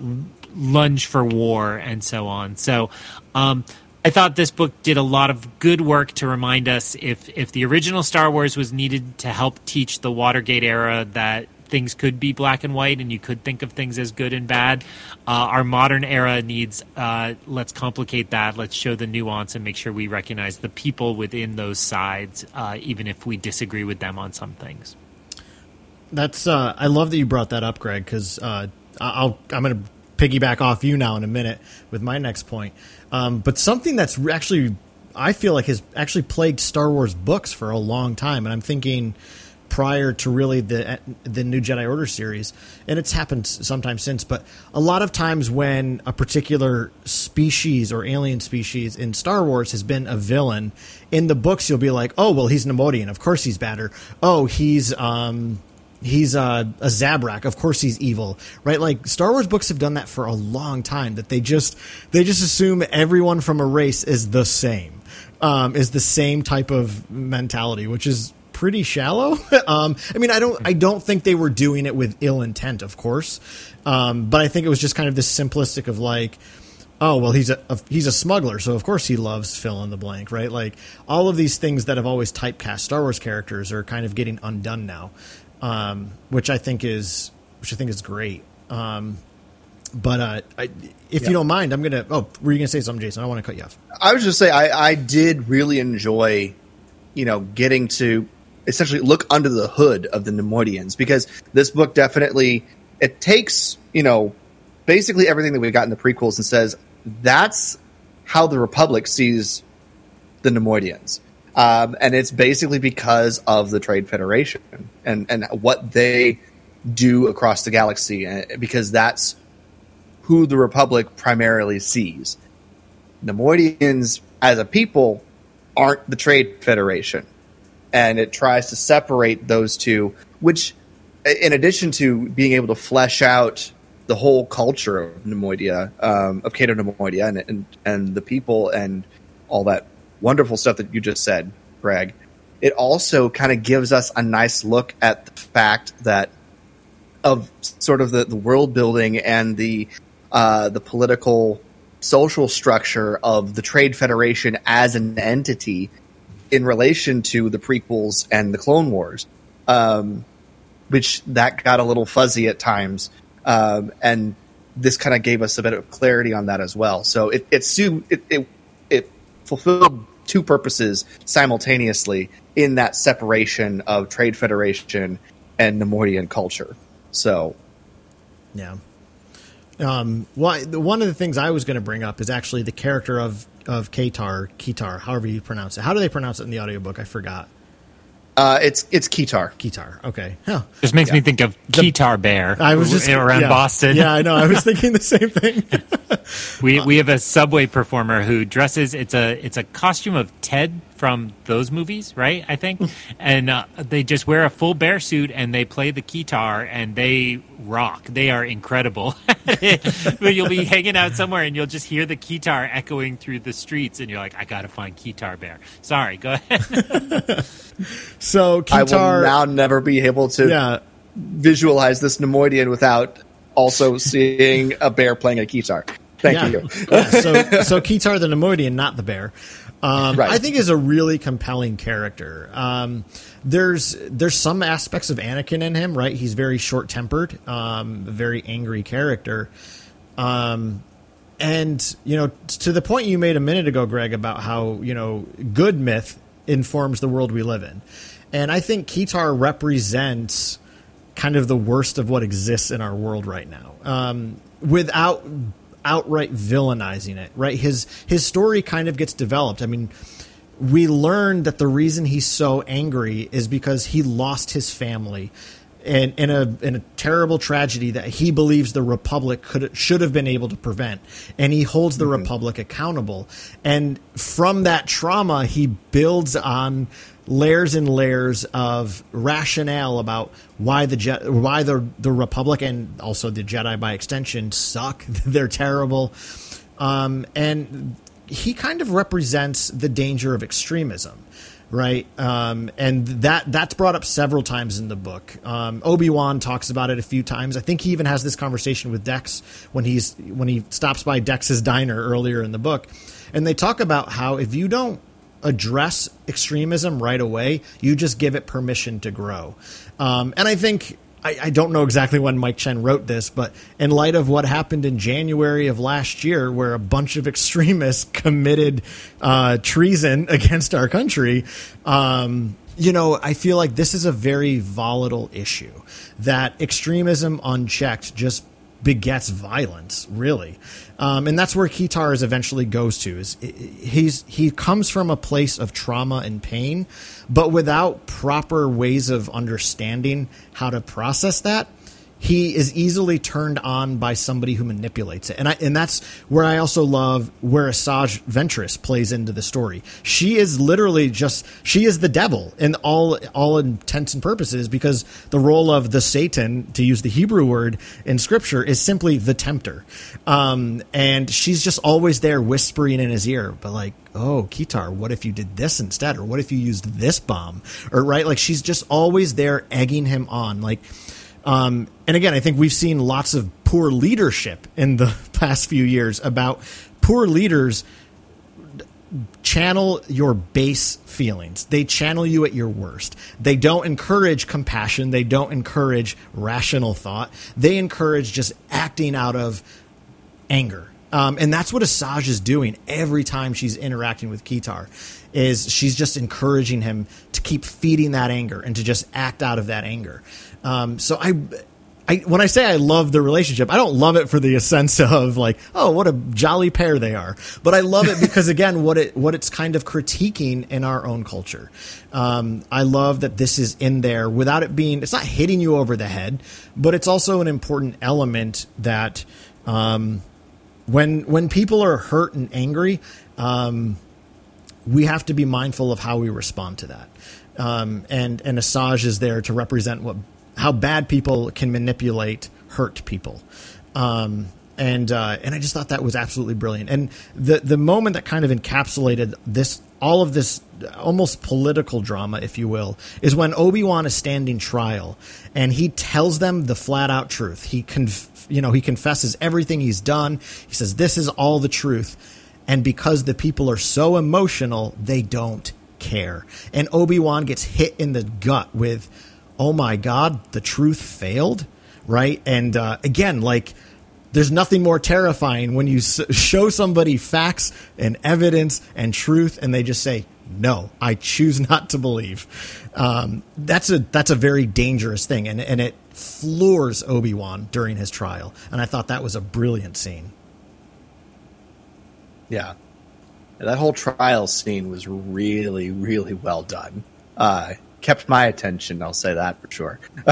lunge for war and so on. So. Um, I thought this book did a lot of good work to remind us if if the original Star Wars was needed to help teach the Watergate era that things could be black and white and you could think of things as good and bad. Uh, our modern era needs uh, let's complicate that. Let's show the nuance and make sure we recognize the people within those sides, uh, even if we disagree with them on some things. That's uh, I love that you brought that up, Greg, because uh, I'll I'm going to piggyback off you now in a minute with my next point. Um, but something that's actually I feel like has actually plagued Star Wars books for a long time, and I'm thinking prior to really the the new Jedi Order series, and it's happened sometime since. But a lot of times when a particular species or alien species in Star Wars has been a villain, in the books you'll be like, oh well, he's Neimoidian, of course he's bad, or oh he's um, he's a, a Zabrak. Of course, he's evil, right? Like Star Wars books have done that for a long time. That they just they just assume everyone from a race is the same, um, is the same type of mentality, which is pretty shallow. [laughs] um, I mean, I don't I don't think they were doing it with ill intent, of course, um, but I think it was just kind of this simplistic of like. Oh well, he's a, a he's a smuggler, so of course he loves fill in the blank, right? Like all of these things that have always typecast Star Wars characters are kind of getting undone now um, which I think is which I think is great. Um, but uh, I, if yeah. you don't mind, I'm gonna. Oh, were you gonna say something, Jason? I want to cut you off. I was just say I, I did really enjoy, you know, getting to essentially look under the hood of the Neimoidians because this book definitely it takes you know basically everything that we got in the prequels and says that's how the Republic sees the Neimoidians. Um, and it's basically because of the Trade Federation and, and what they do across the galaxy, uh, because that's who the Republic primarily sees. Neimoidians, as a people, aren't the Trade Federation. And it tries to separate those two, which, in addition to being able to flesh out the whole culture of Neimoidia, um, of Cato Neimoidia, and, and, and the people and all that wonderful stuff that you just said, Greg, it also kind of gives us a nice look at the fact that of sort of the, the world building and the uh, the political social structure of the Trade Federation as an entity in relation to the prequels and the Clone Wars, um, which that got a little fuzzy at times, um, and this kind of gave us a bit of clarity on that as well. So it it it, it, it fulfilled two purposes simultaneously in that separation of Trade Federation and Neimoidian culture. So, yeah. Um, well, one of the things I was going to bring up is actually the character of of Katar, Kitar, however you pronounce it. How do they pronounce it in the audiobook? I forgot. Uh, it's it's Kitar. Kitar. Okay. Huh. Just makes yeah. me think of Guitar Bear. I was just around yeah. Boston. Yeah, I know. I was thinking the same thing. [laughs] we we have a subway performer who dresses. It's a it's a costume of Ted from those movies, right? I think, and uh, they just wear a full bear suit and they play the guitar and they rock. They are incredible. [laughs] but you'll be hanging out somewhere and you'll just hear the guitar echoing through the streets, and you're like, I got to find Guitar Bear. Sorry, go ahead. [laughs] so Kitar, I will now never be able to yeah. visualize this Neimoidian without also seeing a bear playing a guitar. Thank yeah. you. yeah, so, [laughs] so Kitar the Neimoidian, not the bear. Um, right. I think is a really compelling character. Um, there's there's some aspects of Anakin in him, right? He's very short tempered, um, a very angry character. Um, and you know, to the point you made a minute ago, Greg, about how you know good myth informs the world we live in, and I think Kitar represents kind of the worst of what exists in our world right now, um, without outright villainizing it. Right, his his story kind of gets developed. I mean we learn that the reason he's so angry is because he lost his family in, in a in a terrible tragedy that he believes the republic could should have been able to prevent and he holds the mm-hmm. republic accountable and from that trauma he builds on layers and layers of rationale about why the Je- why the the republic and also the jedi by extension suck [laughs] they're terrible um, and he kind of represents the danger of extremism right? Um, and that that's brought up several times in the book. Um, Obi Wan talks about it a few times. I think he even has this conversation with Dex when he's when he stops by Dex's diner earlier in the book, and they talk about how if you don't address extremism right away, you just give it permission to grow. Um, and I think I, I, don't know exactly when Mike Chen wrote this, but in light of what happened in January of last year, where a bunch of extremists [laughs] committed uh, treason [laughs] against our country, um, you know, I feel like this is a very volatile issue. That extremism unchecked just begets violence, really. Um, and that's where Kitar is eventually goes to. Is he's he comes from a place of trauma and pain, but without proper ways of understanding how to process that, he is easily turned on by somebody who manipulates it. And I, and that's where I also love where Asajj Ventress plays into the story. She is literally just she is the devil in all all intents and purposes because the role of the Satan, to use the Hebrew word in scripture, is simply the tempter. Um, and she's just always there whispering in his ear, but like, oh, Kitar, what if you did this instead? Or what if you used this bomb? Or right, like she's just always there egging him on. Like um, and again, I think we've seen lots of poor leadership in the [laughs] past few years about poor leaders channel your base feelings. They channel you at your worst. They don't encourage compassion. They don't encourage rational thought. They encourage just acting out of anger. Um, and that's what Asajj is doing every time she's interacting with Kitar. Is she's just encouraging him to keep feeding that anger and to just act out of that anger. Um, so I, I, when I say I love the relationship, I don't love it for the sense of like, oh, what a jolly pair they are. But I love it because again, what it what it's kind of critiquing in our own culture. Um, I love that this is in there without it being. It's not hitting you over the head, but it's also an important element that Um, when when people are hurt and angry, um, we have to be mindful of how we respond to that. Um, and and Asajj is there to represent what how bad people can manipulate hurt people. Um, and uh, and I just thought that was absolutely brilliant. And the the moment that kind of encapsulated this all of this almost political drama, if you will, is when Obi Wan is standing trial and he tells them the flat out truth. He conf- you know he confesses everything he's done. He says this is all the truth, and because the people are so emotional, they don't care. And Obi Wan gets hit in the gut with, "Oh my God, the truth failed." Right, and uh, again, like there's nothing more terrifying when you s- show somebody facts and evidence and truth and they just say no i choose [laughs] not to believe um, that's a that's a very dangerous thing and, and it floors obi-wan during his trial and i thought that was a brilliant scene Yeah. That whole trial scene was really, really well done. Uh, kept my attention, I'll say that for sure. [laughs]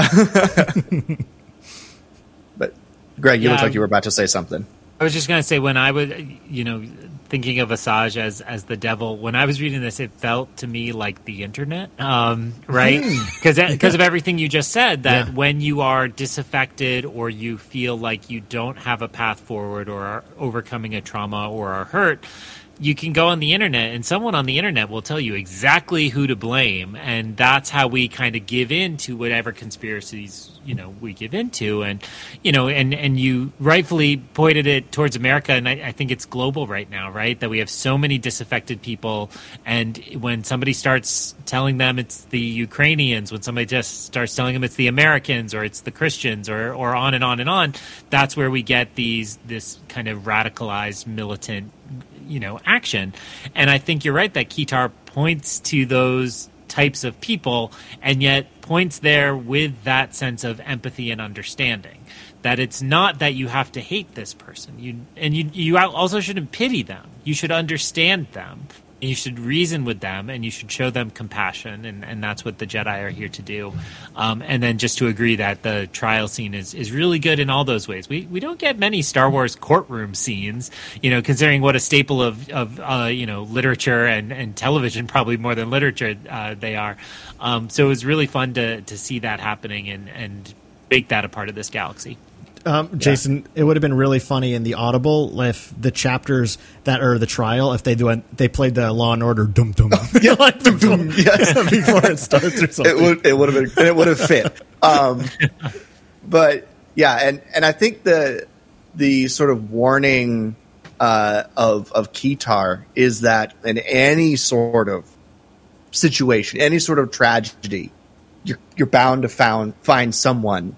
but, Greg, you Yeah, looked like you were about to say something. I was just going to say when I was, you know, thinking of Asajj as as the devil. When I was reading this, it felt to me like the internet, um, right? Because because of everything you just said. That Yeah. when you are disaffected or you feel like you don't have a path forward or are overcoming a trauma or are hurt. You can go on the internet, and someone on the internet will tell you exactly who to blame, and that's how we kind of give in to whatever conspiracies you know we give into, and you know, and and you rightfully pointed it towards America, and I, I think it's global right now, right? That we have so many disaffected people, and when somebody starts telling them it's the Ukrainians, when somebody just starts telling them it's the Americans or it's the Christians, or or on and on and on, that's where we get these this kind of radicalized militant you know action. And i think you're right that Kitar points to those types of people and yet points there with that sense of empathy and understanding. That it's not that you have to hate this person. You and you you also shouldn't pity them. You should understand them and you should reason with them and you should show them compassion and, and that's what the jedi are here to do. Um, and then just to agree that the trial scene is, is really good in all those ways. We, we don't get many star wars courtroom scenes you know considering what a staple of, of uh, you know literature and, and television [laughs] probably more than literature uh, they are. Um, so it was really fun to, to see that happening and, and make that a part of this galaxy um, Jason, it would have been really funny in the audible if the chapters that are the trial, if they do they played the Law and Order dum dum, [laughs] yeah, [laughs] like before, [laughs] before it starts or something. it would it would have been it would have fit. Um, but yeah, and and I think the the sort of warning uh, of of Kitar is that in any sort of situation, any sort of tragedy, you're you're bound to found find someone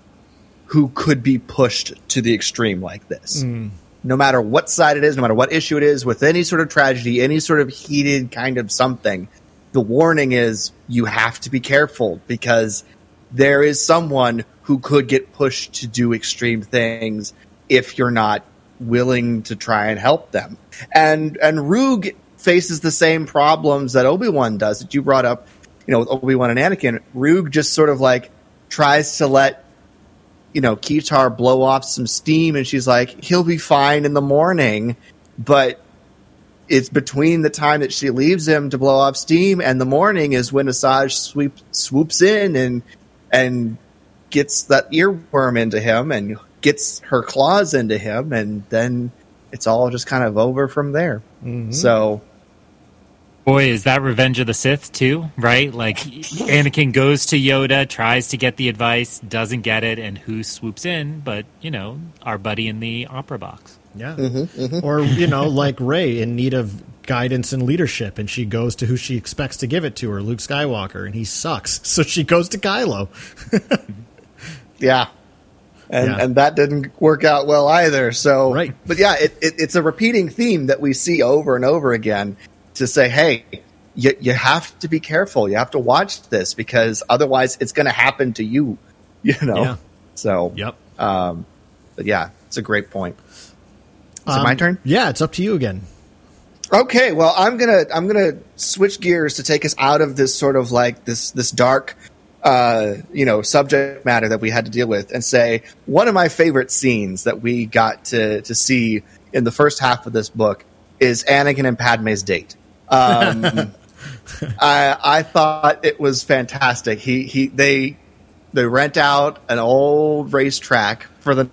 who could be pushed to the extreme like this. Hmm. No matter what side it is, no matter what issue it is, with any sort of tragedy, any sort of heated kind of something, the warning is you have to be careful because there is someone who could get pushed to do extreme things if you're not willing to try and help them. And and Ruug faces the same problems that Obi-Wan does that you brought up, you know, with Obi-Wan and Anakin. Ruug just sort of like tries to let you know, Kitar blow off some steam and she's like, he'll be fine in the morning. But it's between the time that she leaves him to blow off steam and the morning is when Asajj sweep, swoops in and and gets that earworm into him and gets her claws into him and then it's all just kind of over from there. Mm-hmm. So Boy, is that Revenge of the Sith too, right? Like Anakin goes to Yoda, tries to get the advice, doesn't get it, and who swoops in? But you know, our buddy in the opera box. Yeah. Mm-hmm, Or, you know, like Rey in need of guidance and leadership, and she goes to who she expects to give it to her, Luke Skywalker, and he sucks. [laughs] So she goes to Kylo. [laughs] Yeah. And Yeah. and that didn't work out well either. So Right. but yeah, it, it, it's a repeating theme that we see over and over again to say, hey, you, you have to be careful. You have to watch this because otherwise it's going to happen to you. [laughs] You know. Yeah. So Yep. Um, but yeah, it's a great point. Is it my Um, turn? Yeah, it's up to you again. Okay, well, I'm gonna I'm gonna switch gears to take us out of this sort of like this this dark uh, you know, subject matter that we had to deal with, and say one of my favorite scenes that we got to to see in the first half of this book is Anakin and Padme's date. Um, [laughs] I I thought it was fantastic. He he they they rent out an old racetrack for the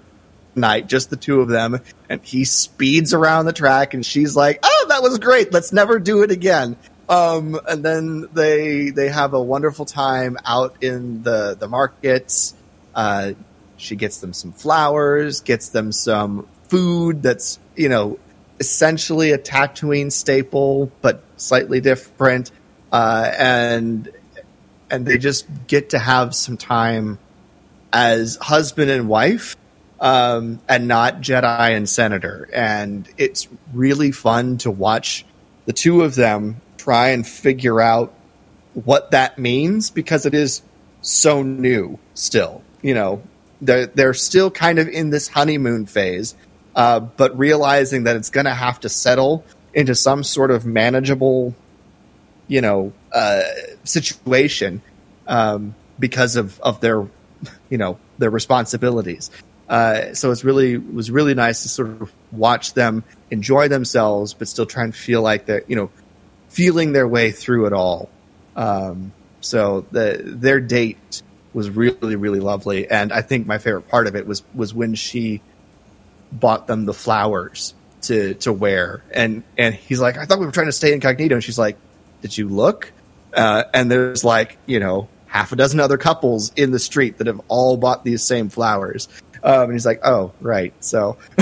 night, just the two of them, and he speeds around the track, and she's like, "Oh, that was great. Let's never do it again." Um, and then they they have a wonderful time out in the the markets. Uh, she gets them some flowers, gets them some food that's you know essentially a Tatooine staple, but slightly different. Uh, and and they just get to have some time as husband and wife um, and not Jedi and Senator. And it's really fun to watch the two of them try and figure out what that means because it is so new still. You know, they're, they're still kind of in this honeymoon phase, uh, but realizing that it's going to have to settle into some sort of manageable, you know, uh, situation um, because of, of their, you know, their responsibilities. Uh, so it's really it was really nice to sort of watch them enjoy themselves, but still try and feel like they're you know feeling their way through it all. Um, so the their date was really really lovely, and I think my favorite part of it was was when she bought them the flowers to to wear, and and he's like, I thought we were trying to stay incognito, and she's like, Did you look? Uh, and there's like you know half a dozen other couples in the street that have all bought these same flowers. Um, and he's like, oh, right. So. [laughs]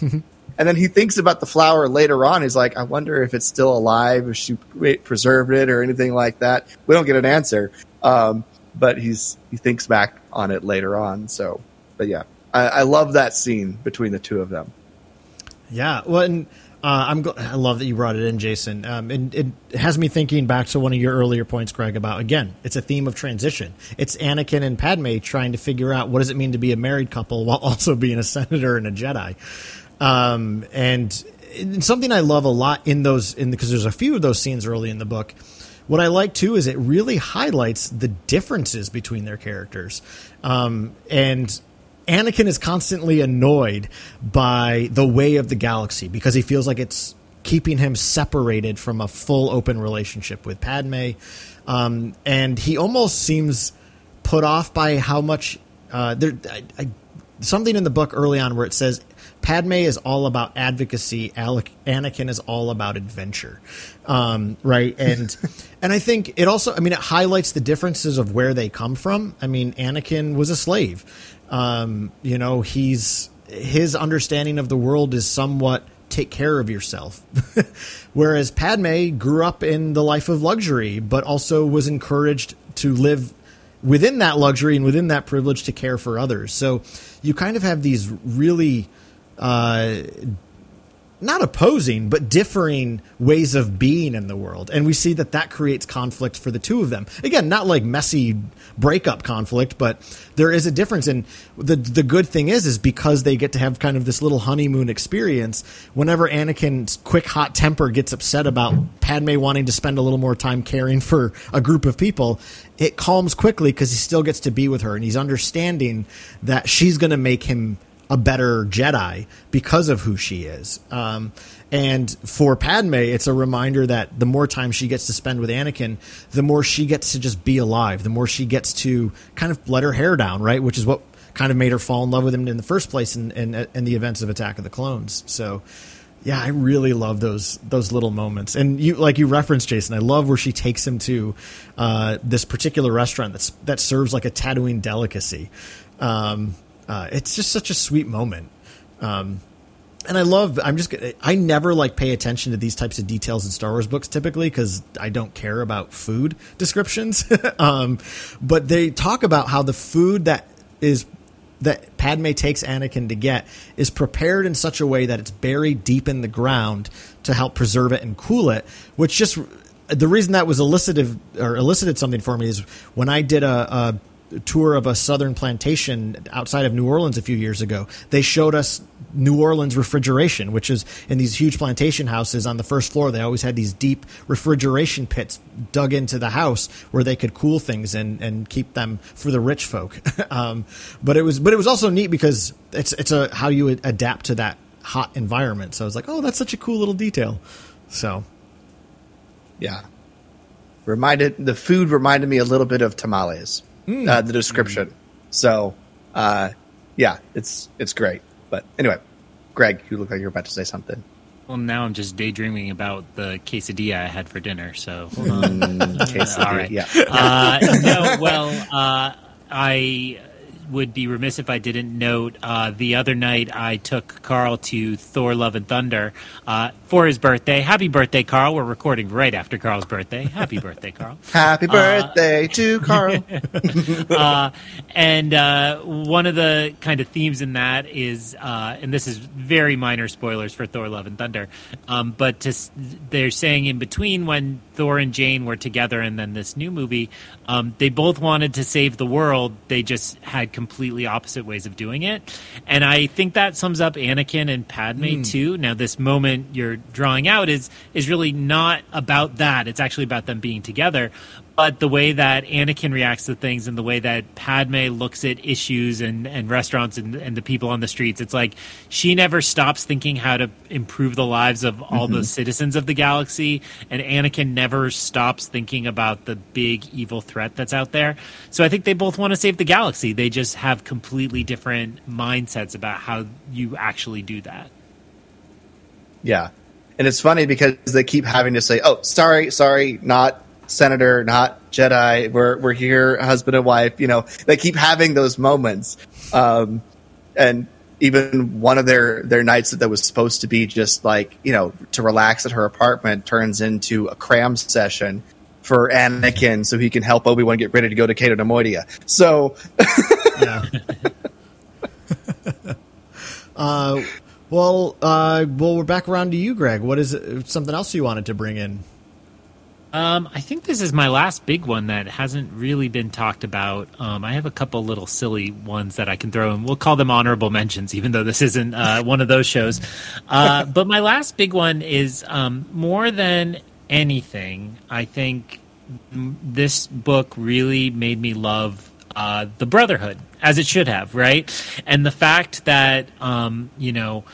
and then he thinks about the flower later on. He's like, I wonder if it's still alive, if she preserved it or anything like that. We don't get an answer. Um, but he's he thinks back on it later on. So, but yeah, I, I love that scene between the two of them. Yeah, well, and uh, I'm. I love that you brought it in, Jason. Um, and it has me thinking back to one of your earlier points, Greg. About again, it's a theme of transition. It's Anakin and Padme trying to figure out what does it mean to be a married couple while [laughs] also being a senator and a Jedi. Um, and something I love a lot in those, in because there's a few of those scenes early in the book. What I like too is it really highlights the differences between their characters, um, and Anakin is constantly annoyed by the way of the galaxy because he feels like it's keeping him separated from a full open relationship with Padme. Um, and he almost seems put off by how much uh, there. I, I, something in the book early on where it says Padme is all about advocacy. Alec, Anakin is all about adventure, um, right? And [laughs] and I think it also, I mean, it highlights the differences of where they come from. I mean, Anakin was a slave. Um, you know, he's his understanding of the world is somewhat take care of yourself. [laughs] Whereas Padme grew up in the life of luxury, but also was encouraged to live within that luxury and within that privilege to care for others. So you kind of have these really uh, not opposing, but differing ways of being in the world. And we see that that creates conflict for the two of them. Again, not like messy breakup conflict, but there is a difference. And the, the good thing is, is because they get to have kind of this little honeymoon experience, whenever Anakin's quick hot temper gets upset about Padme wanting to spend a little more time caring for a group of people, it calms quickly because he still gets to be with her and he's understanding that she's going to make him a better Jedi because of who she is. Um, and for Padme, it's a reminder that the more time she gets to spend with Anakin, the more she gets to just be alive, the more she gets to kind of let her hair down, right? Which is what kind of made her fall in love with him in the first place in, in, in the events of Attack of the Clones. So, yeah, I really love those those little moments. And you, like you referenced, Jason, I love where she takes him to uh, this particular restaurant that's that serves like a Tatooine delicacy. Um, uh, it's just such a sweet moment. Um, and I love. I'm just. I never like pay attention to these types of details in Star Wars books typically because I don't care about food descriptions. [laughs] um, but they talk about how the food that is that Padme takes Anakin to get is prepared in such a way that it's buried deep in the ground to help preserve it and cool it. Which just the reason that was elicited or elicited something for me is when I did a, a tour of a southern plantation outside of New Orleans a few years ago, they showed us New Orleans refrigeration, which is in these huge plantation houses on the first floor. They always had these deep refrigeration pits dug into the house where they could cool things and, and keep them for the rich folk. [laughs] um, but it was but it was also neat because it's it's a how you adapt to that hot environment. So I was like, oh, that's such a cool little detail. So Yeah. Reminded the food reminded me a little bit of tamales. Uh, the description. So, uh, yeah, it's it's great. But anyway, Greg, you look like you're about to say something. Well, now I'm just daydreaming about the quesadilla I had for dinner. So hold on. [laughs] Quesadilla, All right. Yeah. Uh, no, well, uh, I would be remiss if I didn't note uh, the other night I took Karl to Thor: Love and Thunder uh, for his birthday. Happy birthday, Karl! We're recording right after Karl's birthday. Happy [laughs] birthday, Karl! Happy birthday to [laughs] Karl. uh, and uh, one of the kind of themes in that is, uh, and this is very minor spoilers for Thor: Love and Thunder, um, but to, they're saying in between when Thor and Jane were together, and then this new movie, um, they both wanted to save the world. They just had completely opposite ways of doing it, and I think that sums up Anakin and Padme hmm. too. Now, this moment you're drawing out is is really not about that. It's actually about them being together but the way that Anakin reacts to things and the way that Padme looks at issues and, and restaurants and, and the people on the streets, it's like she never stops thinking how to improve the lives of all the mm-hmm. citizens of the galaxy, and Anakin never stops thinking about the big evil threat that's out there. So I think they both want to save the galaxy. They just have completely different mindsets about how you actually do that. Yeah. And it's funny because they keep having to say, "Oh, sorry, sorry, not senator, not Jedi. We're we're here, husband and wife." You know, they keep having those moments. Um, and even one of their their nights that was supposed to be just like you know to relax at her apartment turns into a cram session for Anakin so he can help Obi Wan get ready to go to Cato Neimoidia. So [laughs] uh, well, uh, well, we're back around to you, Greg. What is it, something else you wanted to bring in? Um, I think this is my last big one that hasn't really been talked about. Um, I have a couple little silly ones that I can throw in. We'll call them honorable mentions, even though this isn't uh, [laughs] one of those shows. Uh, but my last big one is um, more than anything. I think m- this book really made me love uh, the Brotherhood, as it should have, right? And the fact that um, you know.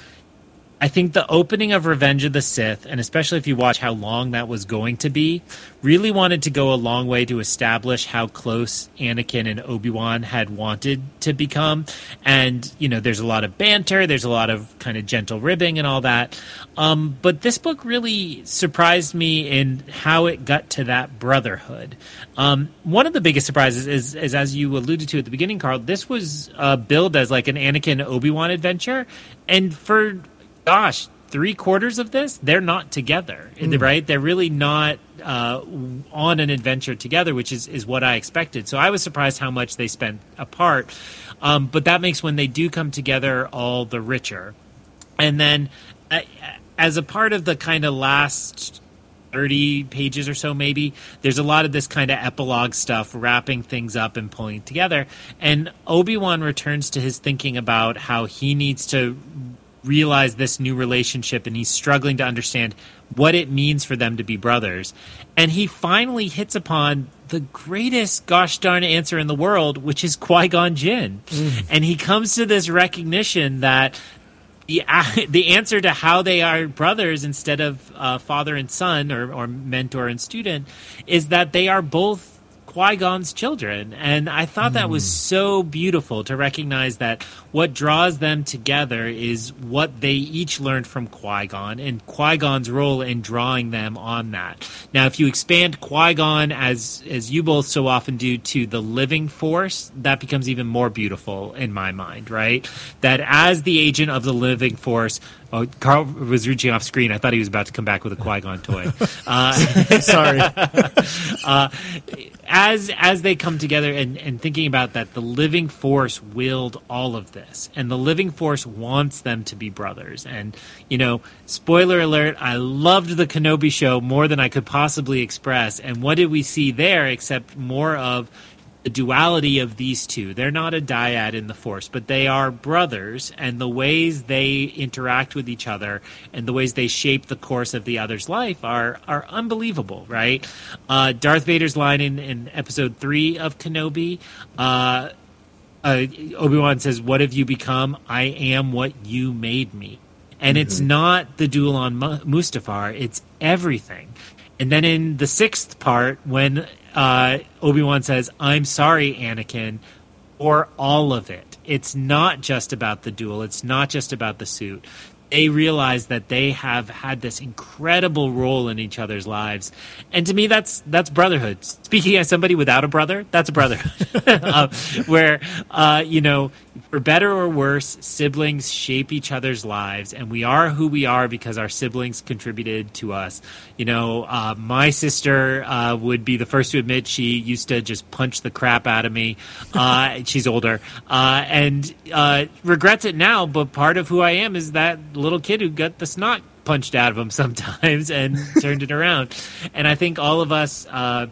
I think the opening of Revenge of the Sith, and especially if you watch how long that was going to be, really wanted to go a long way to establish how close Anakin and Obi Wan had wanted to become. And, you know, there's a lot of banter, there's a lot of kind of gentle ribbing and all that. Um, but this book really surprised me in how it got to that brotherhood. Um, one of the biggest surprises is, is, as you alluded to at the beginning, Karl, this was uh, billed as like an Anakin Obi Wan adventure. And for gosh, three quarters of this, they're not together, right? They're really not uh, on an adventure together, which is, is what I expected. So I was surprised how much they spent apart. Um, but that makes when they do come together all the richer. And then, uh, as a part of the kind of last 30 pages or so maybe there's a lot of this kind of epilogue stuff wrapping things up and pulling together and obi-wan returns to his thinking about how he needs to realize this new relationship and he's struggling to understand what it means for them to be brothers. And he finally hits upon the greatest gosh darn answer in the world which is Qui-Gon Jinn. And he comes to this recognition that the [laughs] the answer to how they are brothers instead of uh, father and son or, or mentor and student is that they are both Qui Gon's children, and I thought that was hmm. so beautiful to recognize that what draws them together is what they each learned from Qui Gon and Qui Gon's role in drawing them on that. Now, if you expand Qui Gon as as you both so often do to the living force, that becomes even more beautiful in my mind, right? That as the agent of the living force. Oh, Karl was reaching off screen. I thought he was about to come back with a Qui Gon toy. Uh, [laughs] Sorry. uh, as as they come together and, and thinking about that, the living force willed all of this, and the living force wants them to be brothers. And you know, spoiler alert: I loved the Kenobi show more than I could possibly express. And what did we see there, except more of the duality of these two. They're not a dyad in the Force, but they are brothers, and the ways they interact with each other and the ways they shape the course of the other's life are are unbelievable, right? Uh, Darth Vader's line in, in Episode Three of Kenobi. Uh, uh, Obi Wan says, "What have you become? I am what you made me." And it's not the duel on Mu- Mustafar; it's everything. And then in the sixth part, when uh, Obi Wan says, "I'm sorry, Anakin," or all of it, it's not just about the duel. It's not just about the suit. They realize that they have had this incredible role in each other's lives, and to me, that's that's brotherhood. Speaking as somebody without a brother, that's a brotherhood, uh, [laughs] [laughs] where uh, you know, for better or worse, siblings shape each other's lives, and we are who we are because our siblings contributed to us. You know, uh, my sister uh, would be the first to admit she used to just punch the crap out of me. [laughs] Uh, she's older uh, and uh, regrets it now, but part of who I am is that little kid who got the snot punched out of him [laughs] sometimes and turned it around. And I think all of us, uh,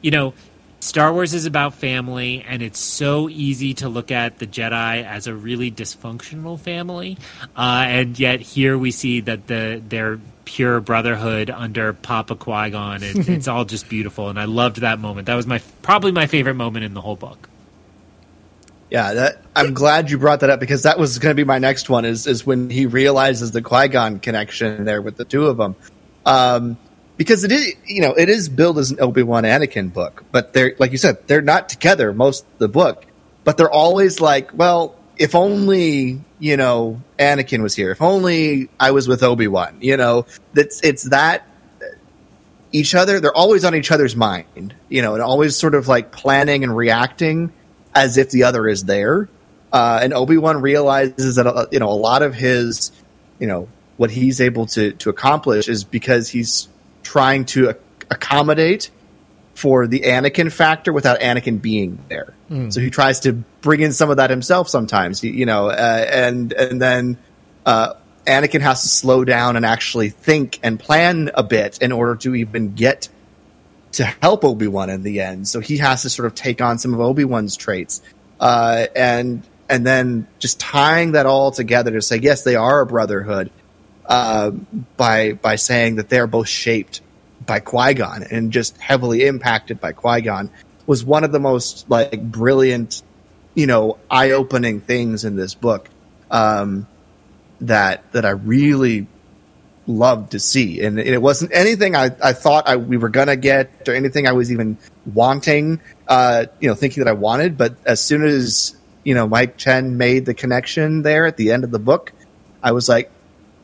you know, Star Wars is about family, and it's so easy to look at the Jedi as a really dysfunctional family, uh, and yet here we see that the their pure brotherhood under Papa Qui Gon. It, [laughs] it's all just beautiful, and I loved that moment. That was my probably my favorite moment in the whole book. Yeah, that I'm glad you brought that up because that was going to be my next one. Is is when he realizes the Qui Gon connection there with the two of them, um, because it is you know it is billed as an Obi Wan Anakin book, but they're like you said they're not together most of the book, but they're always like, well, if only you know Anakin was here, if only I was with Obi Wan, you know, that's it's that each other they're always on each other's mind, you know, and always sort of like planning and reacting as if the other is there. Uh, and Obi Wan realizes that uh, you know a lot of his, you know, what he's able to to accomplish is because he's trying to ac- accommodate for the Anakin factor without Anakin being there. So he tries to bring in some of that himself sometimes. You know, uh, and and then uh, Anakin has to slow down and actually think and plan a bit in order to even get to help Obi Wan in the end. So he has to sort of take on some of Obi Wan's traits, uh, and and then just tying that all together to say yes, they are a brotherhood uh, by by saying that they're both shaped by Qui Gon and just heavily impacted by Qui Gon was one of the most like brilliant, you know, eye opening things in this book um, that that I really loved to see. And it wasn't anything I, I thought I, we were gonna get or anything I was even wanting, uh, you know, thinking that I wanted. But as soon as you know Mike Chen made the connection there at the end of the book, I was like,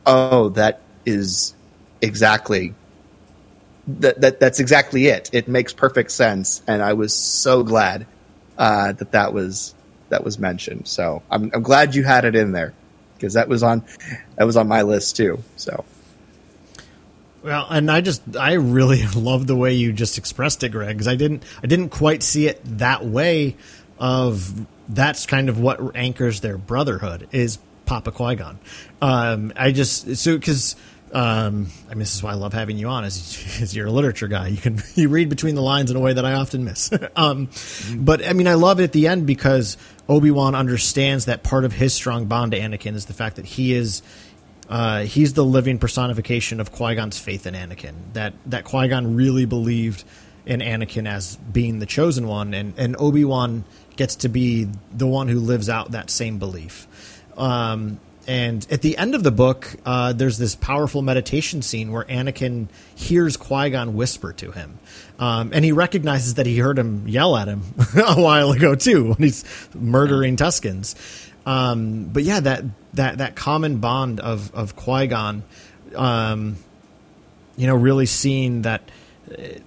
oh, that is exactly that, that that's exactly it. It makes perfect sense, and I was so glad uh, that that was that was mentioned. So I'm I'm glad you had it in there because that was on that was on my list too. So Well, and I just I really [laughs] love the way you just expressed it, Greg, because I didn't I didn't quite see it that way. Of that's kind of what anchors their brotherhood is Papa Qui Gon. Um, I just so because um, I mean this is why I love having you on as, as [laughs] you're a literature guy. You can [laughs] you read between the lines in a way that I often miss. um, but I mean I love it at the end because Obi Wan understands that part of his strong bond to Anakin is the fact that he is uh, he's the living personification of Qui Gon's faith in Anakin. That that Qui Gon really believed in Anakin as being the chosen one, and and Obi Wan gets to be the one who lives out that same belief. Um, and at the end of the book, uh, there's this powerful meditation scene where Anakin hears Qui Gon whisper to him. Um, and he recognizes that he heard him yell at him [laughs] a while ago, too, when he's murdering Tuscans. Um, but yeah, that, that, that common bond of, of Qui Gon, um, you know, really seeing that uh,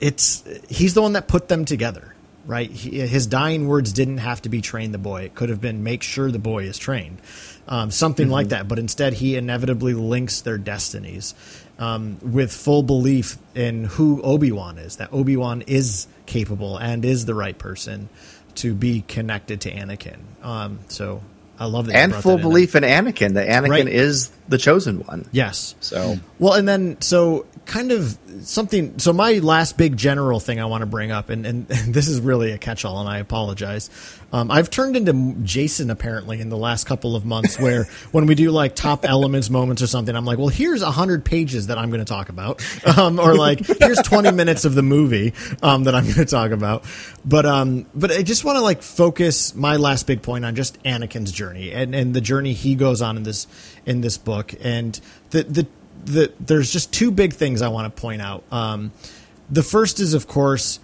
it's he's the one that put them together, right? He, his dying words didn't have to be train the boy; it could have been make sure the boy is trained, um, something like that. But instead, he inevitably links their destinies um, with full belief in who Obi Wan is. That Obi Wan is capable and is the right person to be connected to Anakin. Um, so I love that, and full that in. belief in Anakin that Anakin Right. is the chosen one. Yes. So Well, and then so kind of something. So my last big general thing I want to bring up, and, and, and [laughs] this is really a catch-all, and I apologize. Um, I've turned into Jason apparently in the last couple of months, where [laughs] when we do like top elements moments or something, I'm like, well, here's a hundred pages that I'm going to talk about, um, or like here's 20 minutes of the movie um, that I'm going to talk about. But um, but I just want to like focus my last big point on just Anakin's journey and and the journey he goes on in this in this book, and the the the, there's just two big things I want to point out. Um, the first is, of course,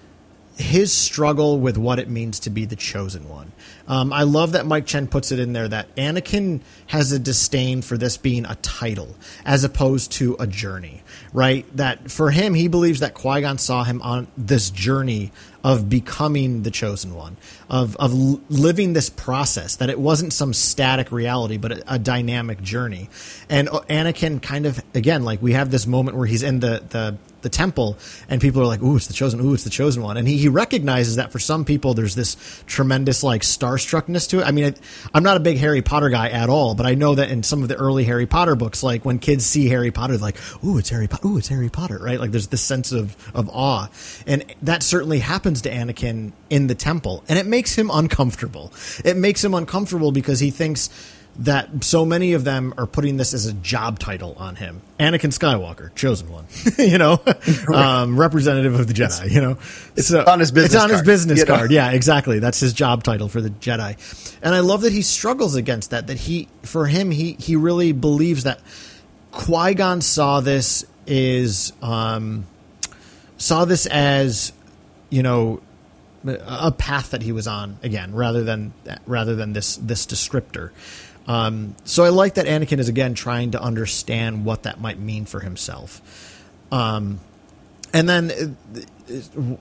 his struggle with what it means to be the chosen one. Um, I love that Mike Chen puts it in there that Anakin has a disdain for this being a title as opposed to a journey, right? That for him, he believes that Qui Gon saw him on this journey of becoming the chosen one, of of living this process. That it wasn't some static reality, but a, a dynamic journey. And uh, Anakin kind of again, like we have this moment where he's in the the the temple and people are like ooh it's the chosen ooh it's the chosen one. And he, he recognizes that for some people there's this tremendous like starstruckness to it. I mean I, am not a big harry potter guy at all but i know that in some of the early harry potter books like when kids see harry potter like ooh it's harry potter ooh it's harry potter right? Like there's this sense of of awe. And that certainly happens to anakin in the temple and it makes him uncomfortable. It makes him uncomfortable because he thinks that so many of them are putting this as a job title on him. Anakin Skywalker, chosen one, [laughs] you know, [laughs] um, representative of the Jedi, it's, you know, it's so, on his business. It's on card, his business you know? card. Yeah, exactly. That's his job title for the Jedi, and I love that he struggles against that. That he, for him, he he really believes that Qui Gon saw this is um, saw this as you know a path that he was on again rather than rather than this this descriptor um, so I like that Anakin is again trying to understand what that might mean for himself. Um, and then uh,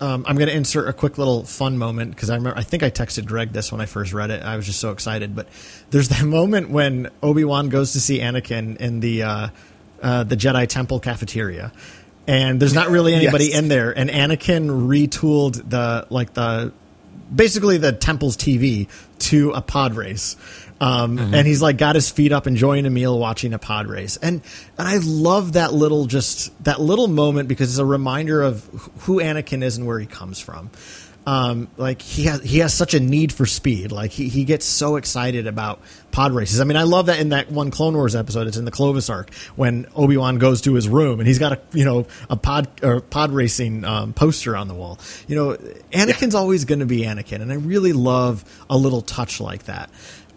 um, I'm going to insert a quick little fun moment because I remember I think I texted Greg this when I first read it. I was just so excited. But there's [laughs] that moment when Obi Wan goes to see Anakin in the uh, uh, the Jedi Temple cafeteria, and there's not really [laughs] anybody yes. in there, and Anakin retooled the like the basically the temple's TV to a pod race. Um, mm-hmm. And he's like got his feet up, enjoying a meal, watching a pod race, and and I love that little just that little moment because it's a reminder of who Anakin is and where he comes from. Um, like he has he has such a need for speed. Like he, he gets so excited about pod races. I mean, I love that in that one Clone Wars episode. It's in the Clovis arc when Obi Wan goes to his room and he's got a you know a pod or pod racing um, poster on the wall. You know, Anakin's yeah. always going to be Anakin, and I really love a little touch like that.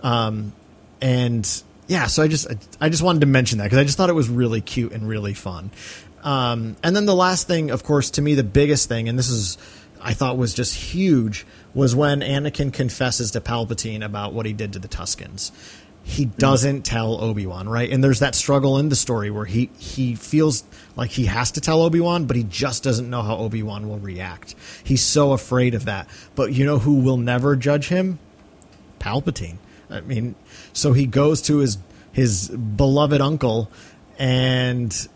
Um, and yeah, so I just I just wanted to mention that because I just thought it was really cute and really fun. Um, and then the last thing, of course, to me the biggest thing, and this is I thought was just huge, was when Anakin confesses to Palpatine about what he did to the Tuskens. He doesn't tell Obi Wan, right? And there's that struggle in the story where he he feels like he has to tell Obi Wan, but he just doesn't know how Obi Wan will react. He's so afraid of that. But you know who will never judge him? Palpatine. I mean, so he goes to his his beloved uncle, and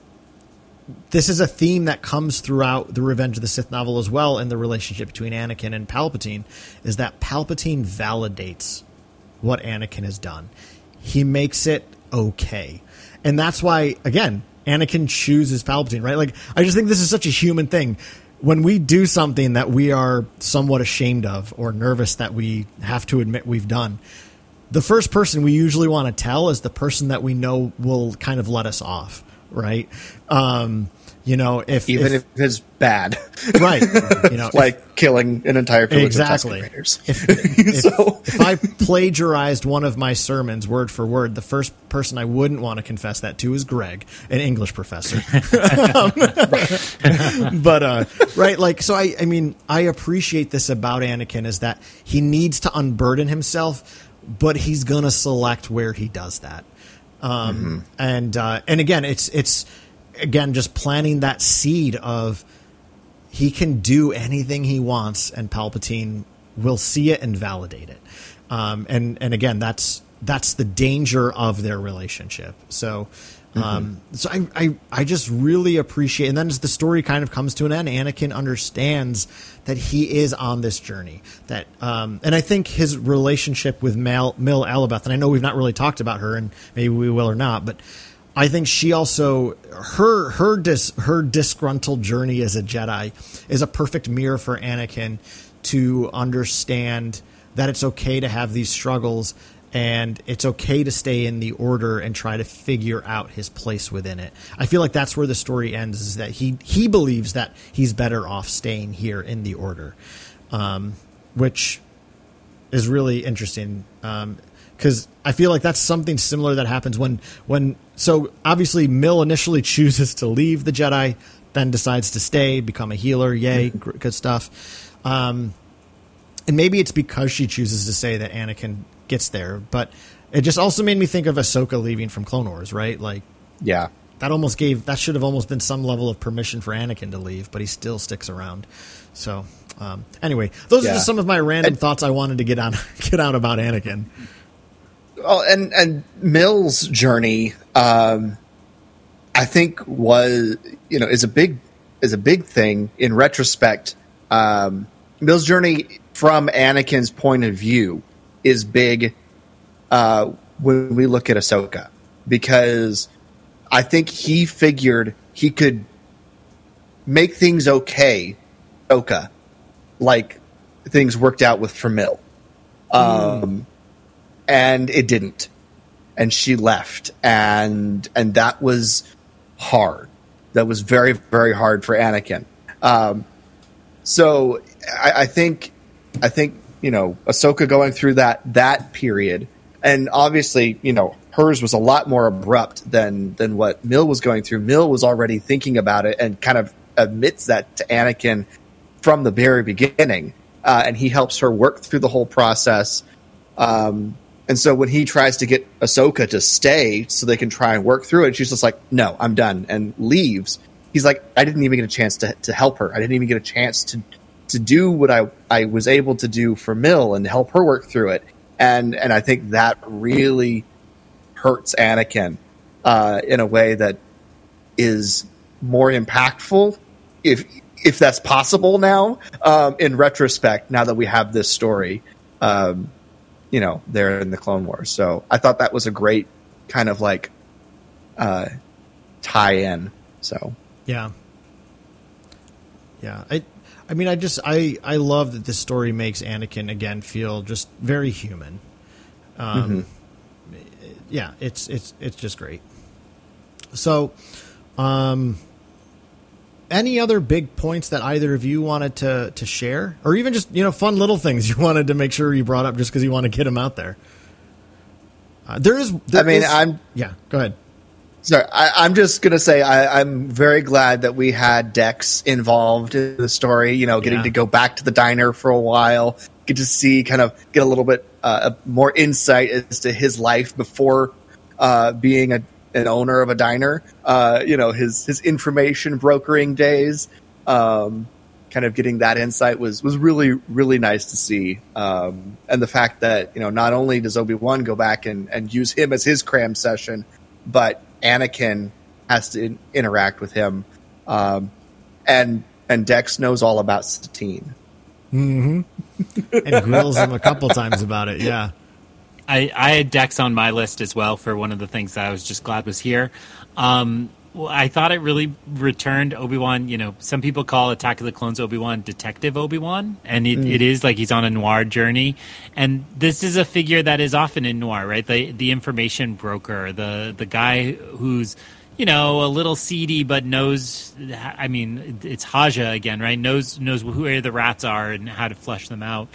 this is a theme that comes throughout the Revenge of the Sith novel as well, in the relationship between Anakin and Palpatine, is that Palpatine validates what Anakin has done. He makes it okay, and that's why again Anakin chooses Palpatine, right? Like I just think this is such a human thing when we do something that we are somewhat ashamed of or nervous that we have to admit we've done, the first person we usually want to tell is the person that we know will kind of let us off, right? Um, you know, if even if, if it's bad, right? [laughs] You know, like if, killing an entire village exactly. of Tusken If, [laughs] if, so. if I plagiarized one of my sermons word for word, the first person I wouldn't want to confess that to is Greg, an English professor. [laughs] um, but uh, right, like so, I I mean, I appreciate this about Anakin is that he needs to unburden himself but he's going to select where he does that. Um, mm-hmm. And uh, and again, it's it's again just planting that seed of he can do anything he wants, and Palpatine will see it and validate it. Um, and and again, that's that's the danger of their relationship. So um, mm-hmm. so I, I, I just really appreciate, and then as the story kind of comes to an end, Anakin understands that he is on this journey. That, um, and I think his relationship with Mal, Mill Alibeth, and I know we've not really talked about her, and maybe we will or not, but I think she also her her dis, her disgruntled journey as a Jedi is a perfect mirror for Anakin to understand that it's okay to have these struggles and it's okay to stay in the order and try to figure out his place within it. I feel like that's where the story ends is that he he believes that he's better off staying here in the order. Um, which is really interesting. Um, because I feel like that's something similar that happens when when so obviously Mill initially [laughs] chooses to leave the Jedi, then decides to stay, become a healer. Yay, good stuff. Um, and maybe it's because she chooses to say that Anakin gets there, but it just also made me think of Ahsoka leaving from Clone Wars, right? Like Yeah. that almost gave that should have almost been some level of permission for Anakin to leave, but he still sticks around. So um, anyway, those are just some of my random And- thoughts I wanted to get on [laughs] get out about Anakin. Oh, and and Mill's journey, um, I think was you know is a big is a big thing in retrospect. Um, Mill's journey from Anakin's point of view is big uh, when we look at Ahsoka. Because I think he figured he could make things okay, Ahsoka, like things worked out with for Mill and it didn't. And she left. And and that was hard. That was very very hard for anakin. Um, so I, I think i think you know ahsoka going through that that period and obviously you know hers was a lot more abrupt than than what mill was going through mill was already thinking about it and kind of admits that to anakin from the very beginning uh, and he helps her work through the whole process um, and so when he tries to get Ahsoka to stay so they can try and work through it, she's just like, no, I'm done, and leaves. He's like, I didn't even get a chance to, to help her. I didn't even get a chance to to do what I, I was able to do for Mill and help her work through it. And and I think that really hurts Anakin uh, in a way that is more impactful if if that's possible now um, in retrospect now that we have this story um, you know there in the clone wars so i thought that was a great kind of like uh tie-in so Yeah. Yeah. I I mean I just I I love that this story makes Anakin again feel just very human. Um yeah, it's it's it's just great. So um any other big points that either of you wanted to to share or even just, you know, fun little things [laughs] you wanted to make sure you brought up just cuz you want to get them out there? Uh, there is there I mean, is- I'm- Yeah, go ahead. Sorry, I, I'm just gonna say I, I'm very glad that we had Dex involved in the story. You know, getting Yeah. to go back to the diner for a while, get to see, kind of get a little bit uh, more insight as to his life before uh, being a, an owner of a diner. Uh, you know, his his information brokering days. Um, kind of getting that insight was was really really nice to see. Um, and the fact that you know not only does Obi Wan go back and and use him as his cram session, but Anakin has to in- interact with him, um, and and Dex knows all about Satine. [laughs] and grills him a couple times about it. Yeah. I, I had Dex on my list as well for one of the things that I was just glad was here. Um, well, I thought it really returned Obi Wan. You know, some people call Attack of the Clones Obi Wan Detective Obi Wan, and it, it is like he's on a noir journey. And this is a figure that is often in noir, right? The the information broker, the the guy who's you know a little seedy but knows. I mean, it's Haja again, right? Knows knows where the rats are and how to flush them out.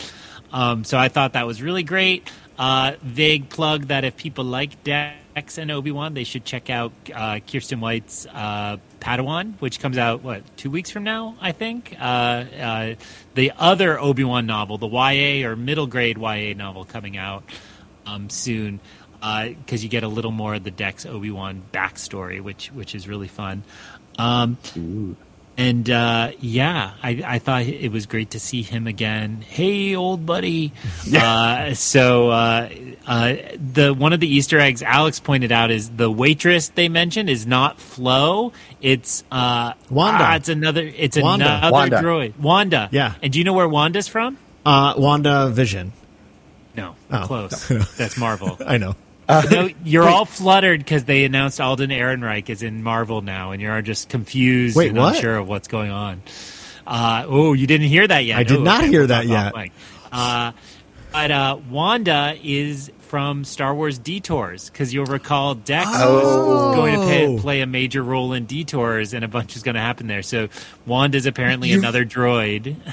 Um, so I thought that was really great. Uh, vague plug that if people like Dex and Obi Wan, they should check out uh, Kiersten White's uh, Padawan, which comes out what two weeks from now, I think. Uh, uh, the other Obi Wan novel, the YA or middle grade YA novel, coming out um, soon because you get a little more of the Dex Obi Wan backstory, which which is really fun. Um, and uh, yeah, I, I thought it was great to see him again. Hey, old buddy. [laughs] Uh, so uh, uh, the one of the Easter eggs Alex pointed out is the waitress they mentioned is not Flo. It's uh, Wanda. ah, it's another. It's Wanda. another Wanda. droid. Wanda. Yeah. And do you know where Wanda's from? Uh, Wanda Vision. No. Oh. Close. [laughs] That's Marvel. [laughs] I know. You know, [laughs] you're all fluttered because they announced Alden Ehrenreich is in Marvel now, and you're just confused Wait, and what? unsure of what's going on. Uh, oh, you didn't hear that yet? I did Oh, not okay, hear that yet. Uh, but uh, Wanda is from Star Wars Detours because you'll recall Dex Oh. is going to pay, play a major role in Detours, and a bunch is going to happen there. So Wanda's apparently You- another droid. [laughs]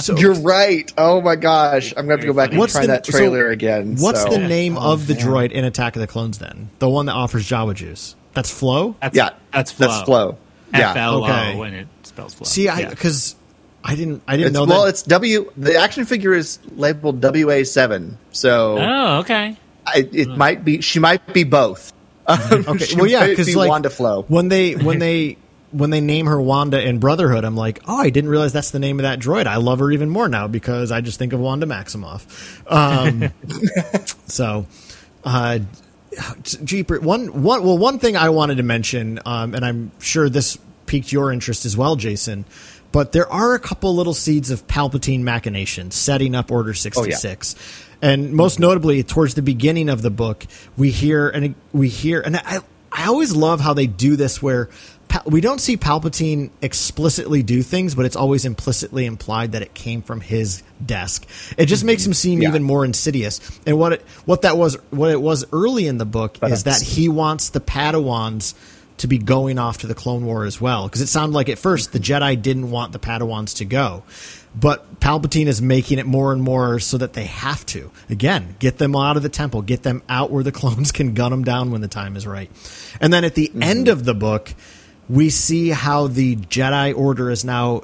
So You're right. Oh my gosh, I'm gonna have to go back and What's try the- that so trailer again. what's so- the name Oh, of the man. droid in Attack of the Clones? Then the one that offers Java juice. That's Flo. That's, Yeah, that's Flo. That's Flo. Yeah. F L O, Okay. and it spells Flo. See, I Yeah. because I didn't I didn't It's, know well, that. it's W. The action figure is labeled WA7, so Oh, okay. I, it might be. She might be both. Um, [laughs] Okay, well, yeah, because be like Wanda Flo. when they [laughs] when they when they name her Wanda in Brotherhood, I'm like, oh, I didn't realize that's the name of that droid. I love her even more now because I just think of Wanda Maximoff. Um, [laughs] so, uh, Jeeper, one one well, one thing I wanted to mention, um, and I'm sure this piqued your interest as well, Jason. But there are a couple little seeds of Palpatine machinations setting up Order oh, sixty six. And most notably, towards the beginning of the book, we hear and we hear, and I, I always love how they do this, where we don't see Palpatine explicitly do things, but it's always implicitly implied that it came from his desk. It just makes him seem Yeah. even more insidious. And what it, what that was, what it was early in the book uh-huh. is that he wants the Padawans to be going off to the Clone War as well. Because it sounded like at first the mm-hmm. Jedi didn't want the Padawans to go. But Palpatine is making it more and more so that they have to. Again, get them out of the temple, get them out where the [laughs] clones can gun them down when the time is right. And then at the mm-hmm. end of the book, we see how the Jedi Order is now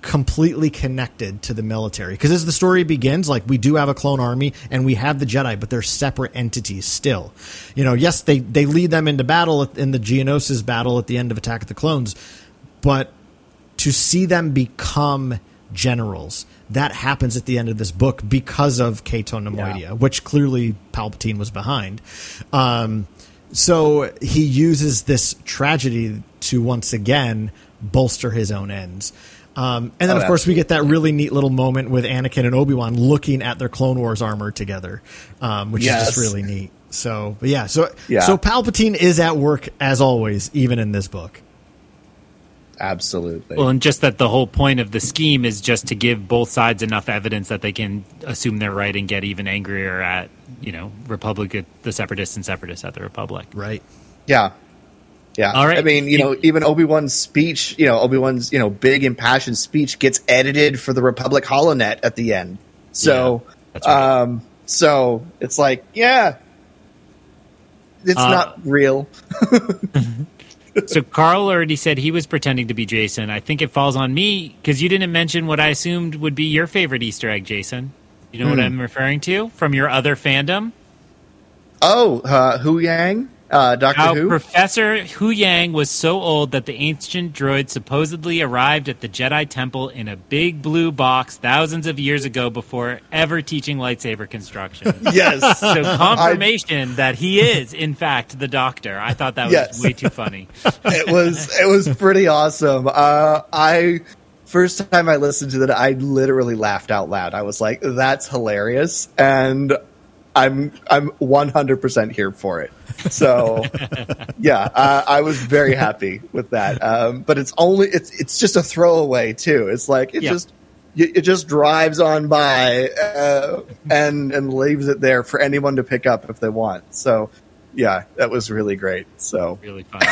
completely connected to the military because as the story begins like we do have a clone army and we have the jedi but they're separate entities still you know yes they they lead them into battle in the geonosis battle at the end of attack of the clones but to see them become generals that happens at the end of this book because of Cato Neimoidia, Yeah. which clearly Palpatine was behind. Um, so he uses this tragedy to once again bolster his own ends. Um, and then, Oh, of course, we get that really neat little moment with Anakin and Obi Wan looking at their Clone Wars armor together, um, which is just really neat. So, but yeah, so Yeah. so Palpatine is at work as always, even in this book. Absolutely. Well, and just that the whole point of the scheme is just to give both sides enough evidence that they can assume they're right and get even angrier at, you know, Republic, the separatists and separatists at the Republic. Right. Yeah. Yeah. All right. I mean, you know, even Obi Wan's speech, you know, Obi Wan's, you know, big impassioned speech gets edited for the Republic HoloNet at the end. So, Yeah, right. um, so it's like, yeah, it's Uh, not real. [laughs] so Karl already said he was pretending to be Jason. I think it falls on me because you didn't mention what I assumed would be your favorite Easter egg, Jason. You know what I'm referring to from your other fandom? Oh, uh, Hu Yang, uh, Doctor How Who. Professor Hu Yang was so old that the ancient droid supposedly arrived at the Jedi Temple in a big blue box thousands of years ago before ever teaching lightsaber construction. [laughs] yes. so confirmation that he is, in fact, the Doctor. I thought that was Yes. way too funny. [laughs] it was it was pretty awesome. Uh, I first time I listened to that, I literally laughed out loud. I was like, "That's hilarious," and I'm I'm 100 percent here for it. So [laughs] yeah, uh, I was very happy with that. Um, but it's only it's it's just a throwaway too. It's like it Yeah. just. It it just drives on by uh, and and leaves it there for anyone to pick up if they want. So, yeah, that was really great. So, Really fun.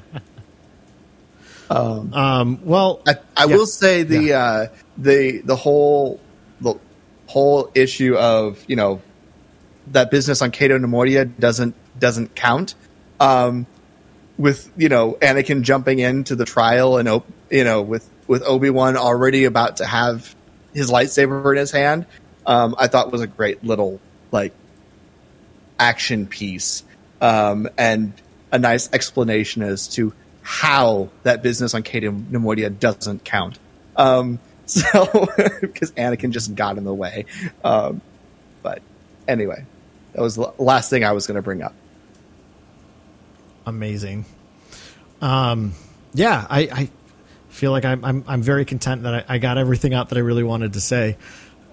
[laughs] Um, well, I, I Yeah. will say the uh, the the whole the whole issue of you know that business on Cato Neimoidia doesn't doesn't count. Um, with you know Anakin jumping into the trial and you know with with Obi Wan already about to have his lightsaber in his hand, um, I thought was a great little like action piece um, and a nice explanation as to how that business on Cato Neimoidia doesn't count. Um, [laughs] so [laughs] because Anakin just got in the way. Um, but anyway, that was the last thing I was going to bring up. amazing. Um, yeah, I, I feel like I'm, I'm I'm very content that I, I got everything out that I really wanted to say.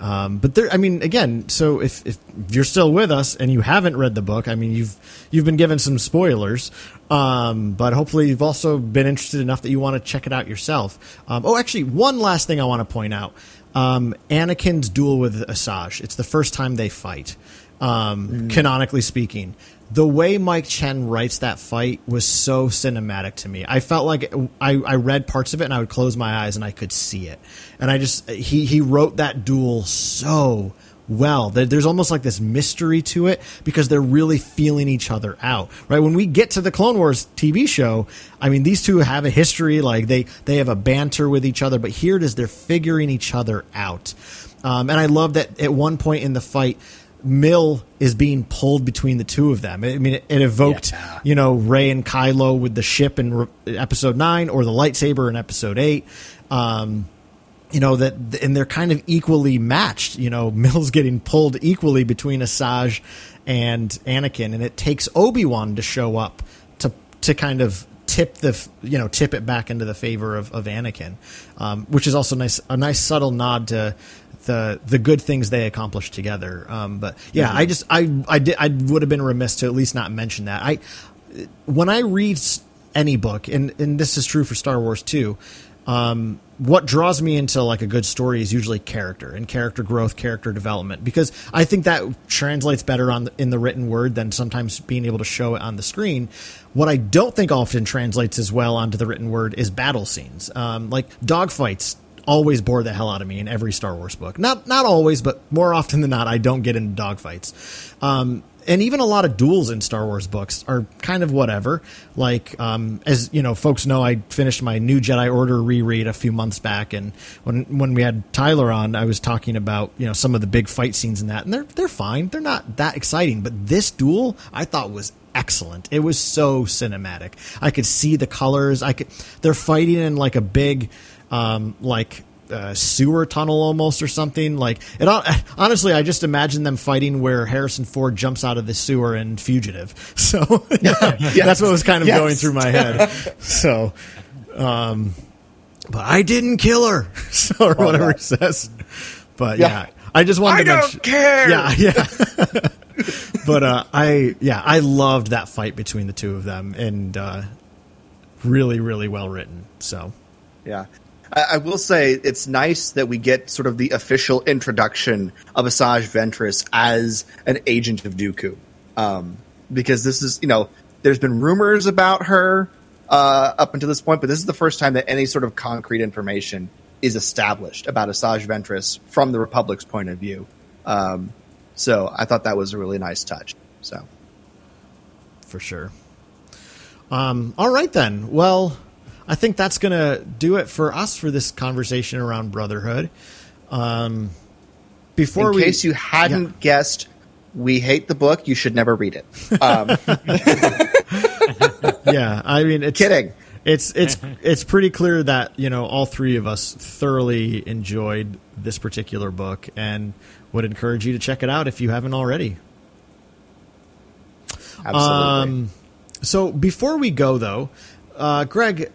Um, but there, I mean, again, so if, if you're still with us and you haven't read the book, I mean, you've you've been given some spoilers, um, but hopefully you've also been interested enough that you want to check it out yourself. Um, oh, actually, one last thing I want to point out: um, Anakin's duel with Asajj. It's the first time they fight, um, mm. canonically speaking the way Mike Chen writes that fight was so cinematic to me. I felt like I, I read parts of it and I would close my eyes and I could see it. And I just he he wrote that duel so well. There's almost like this mystery to it because they're really feeling each other out. Right when we get to the Clone Wars TV show, I mean these two have a history. Like they they have a banter with each other, but here it is they're figuring each other out. Um, and I love that at one point in the fight Mill is being pulled between the two of them. I mean, it, it evoked, yeah. you know, Rey and Kylo with the ship in re- episode nine or the lightsaber in episode eight. Um, you know that, and they're kind of equally matched. You know, [laughs] Mill's getting pulled equally between Asajj and Anakin, and it takes Obi Wan to show up to to kind of tip the you know tip it back into the favor of, of Anakin, um, which is also nice a nice subtle nod to the the good things they accomplished together. Um, but yeah, mm-hmm. I just I I did I would have been remiss to at least not mention that. I when I read any book, and and this is true for Star Wars too. Um, what draws me into like a good story is usually character and character growth, character development, because I think that translates better on the, in the written word than sometimes being able to show it on the screen. What I don't think often translates as well onto the written word is battle scenes, um, like dogfights always bore the hell out of me in every Star Wars book. Not not always, but more often than not, I don't get into dogfights. Um, and even a lot of duels in Star Wars books are kind of whatever. Like, um, as you know, folks know, I finished my New Jedi Order reread a few months back, and when when we had Tyler on, I was talking about you know some of the big fight scenes in that, and they're they're fine. They're not that exciting, but this duel I thought was excellent. It was so cinematic. I could see the colors. I could. They're fighting in like a big um, like uh, sewer tunnel almost or something. Like it. [laughs] Honestly, I just imagine them fighting where Harrison Ford jumps out of the sewer and Fugitive. [laughs] So [laughs] yes. that's what was kind of yes. going through my head. So, um, but I didn't kill her, so, or whatever it says. But yeah. yeah. I just wanted I to don't mention, care. Yeah, yeah. but uh, I yeah, I loved that fight between the two of them, and uh, really, really well written. So yeah, I, I, will say it's nice that we get sort of the official introduction of Asajj Ventress as an agent of Dooku, um, because this is you know there's been rumors about her uh, up until this point, but this is the first time that any sort of concrete information is established about Asajj Ventress from the Republic's point of view. Um, so I thought that was a really nice touch. So, for sure. Um, all right then. Well, I think that's going to do it for us for this conversation around brotherhood. Um, before in we, case you hadn't yeah. guessed, we hate the book. You should never read it. Um. [laughs] yeah, I mean, it's, kidding. It's it's it's pretty clear that you know all three of us thoroughly enjoyed this particular book and would encourage you to check it out if you haven't already. Absolutely. Um, so before we go, though, uh, Greg,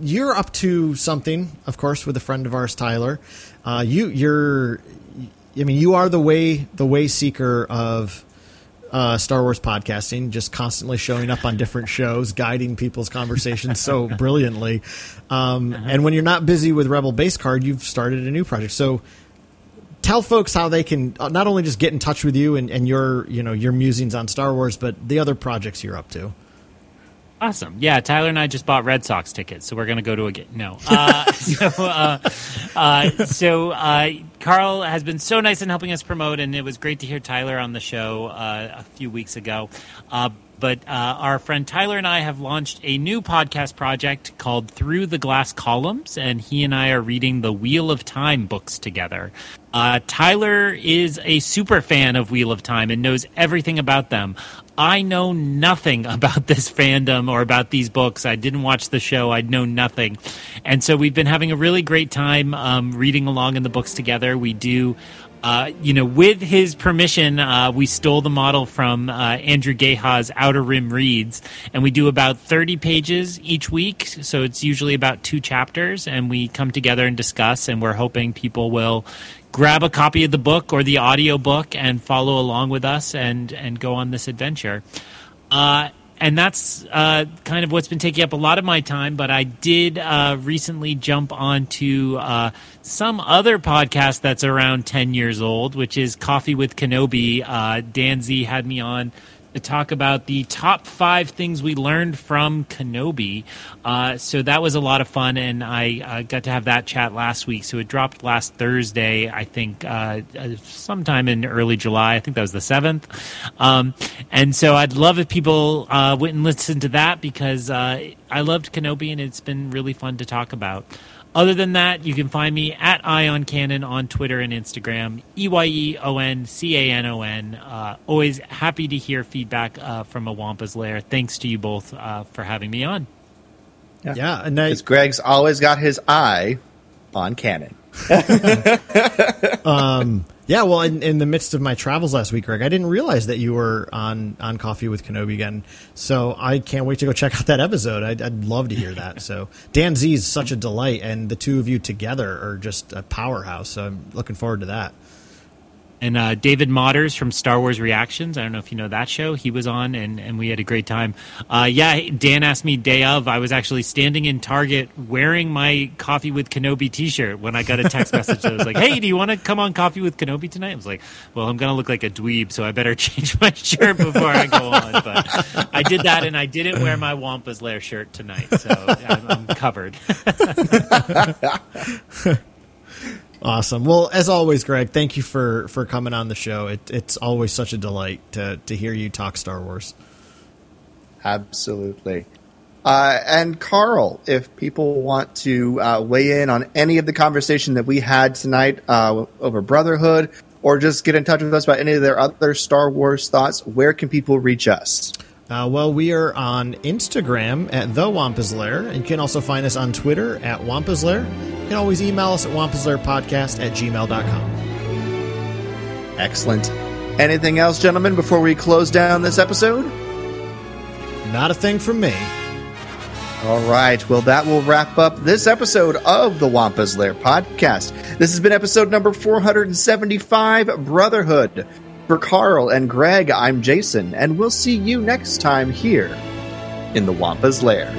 you're up to something, of course, with a friend of ours, Tyler. Uh, you, you're, I mean, you are the way, the way seeker of uh, Star Wars podcasting, just constantly showing up on different shows, guiding people's conversations so [laughs] brilliantly. Um, uh-huh. And when you're not busy with Rebel Base Card, you've started a new project. So tell folks how they can uh, not only just get in touch with you and, and your, you know, your musings on Star Wars, but the other projects you're up to. Awesome. Yeah, Tyler and I just bought Red Sox tickets, so we're going to go to a game. No. Uh, [laughs] so, uh, uh, so uh, Karl has been so nice in helping us promote, and it was great to hear Tyler on the show uh, a few weeks ago. Uh, but our friend Tyler and I have launched a new podcast project called Through the Glass Columns, and he and I are reading the Wheel of Time books together. Tyler is a super fan of Wheel of Time and knows everything about them. I know nothing [laughs] about this fandom or about these books. I didn't watch the show. I know nothing. And so we've been having a really great time um, reading along in the books together. We do. Uh, you know, with his permission, uh, we stole the model from uh, Andrew Geha's Outer Rim Reads, and we do about 30 pages each week. So it's usually about two chapters, and we come together and discuss, and we're hoping people will grab a copy of the book or the audio book and follow along with us and and go on this adventure. Uh, and that's uh, kind of what's been taking up a lot of my time. But I did uh, recently jump onto uh, some other podcast that's around 10 years old, which is Coffee with Kenobi. Uh, Dan Z had me on to talk about the top five things we learned from Kenobi. Uh, so that was a lot of fun, and I uh, got to have that chat last week. So it dropped last Thursday, I think, uh, uh sometime in early July. I think that was the 7th. Um, and so I'd love if people uh, went and listened to that because uh, I loved Kenobi, and it's been really fun to talk about. Other than that, you can find me at EyeOnCanon on Twitter and Instagram. E Y E O N C A N O N. Uh, always happy to hear feedback uh, from a Wampa's Lair. Thanks to you both uh, for having me on. Yeah, yeah and I, because Greg's always got his eye on Cannon. [laughs] um, yeah, well, in, in, the midst of my travels last week, Greg, I didn't realize that you were on on Coffee with Kenobi again. So I can't wait to go check out that episode. I'd, I'd love to hear that. So Dan Z is such a delight, and the two of you together are just a powerhouse. So I'm looking forward to that and uh, David Motters from Star Wars Reactions. I don't know if you know that show. He was on, and, and we had a great time. Uh, yeah, Dan asked me day of. I was actually standing in Target wearing my Coffee with Kenobi T-shirt when I got a text [laughs] message that was like, "Hey, do you want to come on Coffee with Kenobi tonight?" I was like, "Well, I'm gonna look like a dweeb, so I better [laughs] change my shirt before I go on." But I did that, and I didn't wear my Wampa's Lair shirt tonight, so I'm, I'm covered. [laughs] Awesome. Well, as always, Greg, thank you for for coming on the show. It, it's always such a delight to to hear you talk Star Wars. Absolutely. Uh, and Karl, if people want to uh, weigh in on any of the conversation that we had tonight uh, over Brotherhood, or just get in touch with us about any of their other Star Wars thoughts, where can people reach us? Uh, well, we are on Instagram at The Wampa's Lair, and you can also find us on Twitter at Wampa's Lair. You can always email us at wampaslairpodcast at gmail.com. Excellent. Anything else, gentlemen, before we close down this episode? Not a thing from me. All right. Well, that will wrap up this episode of the Wampa's Lair podcast. This has been episode number 475 Brotherhood. For Karl and Greg, I'm Jason, and we'll see you next time here in the Wampa's Lair.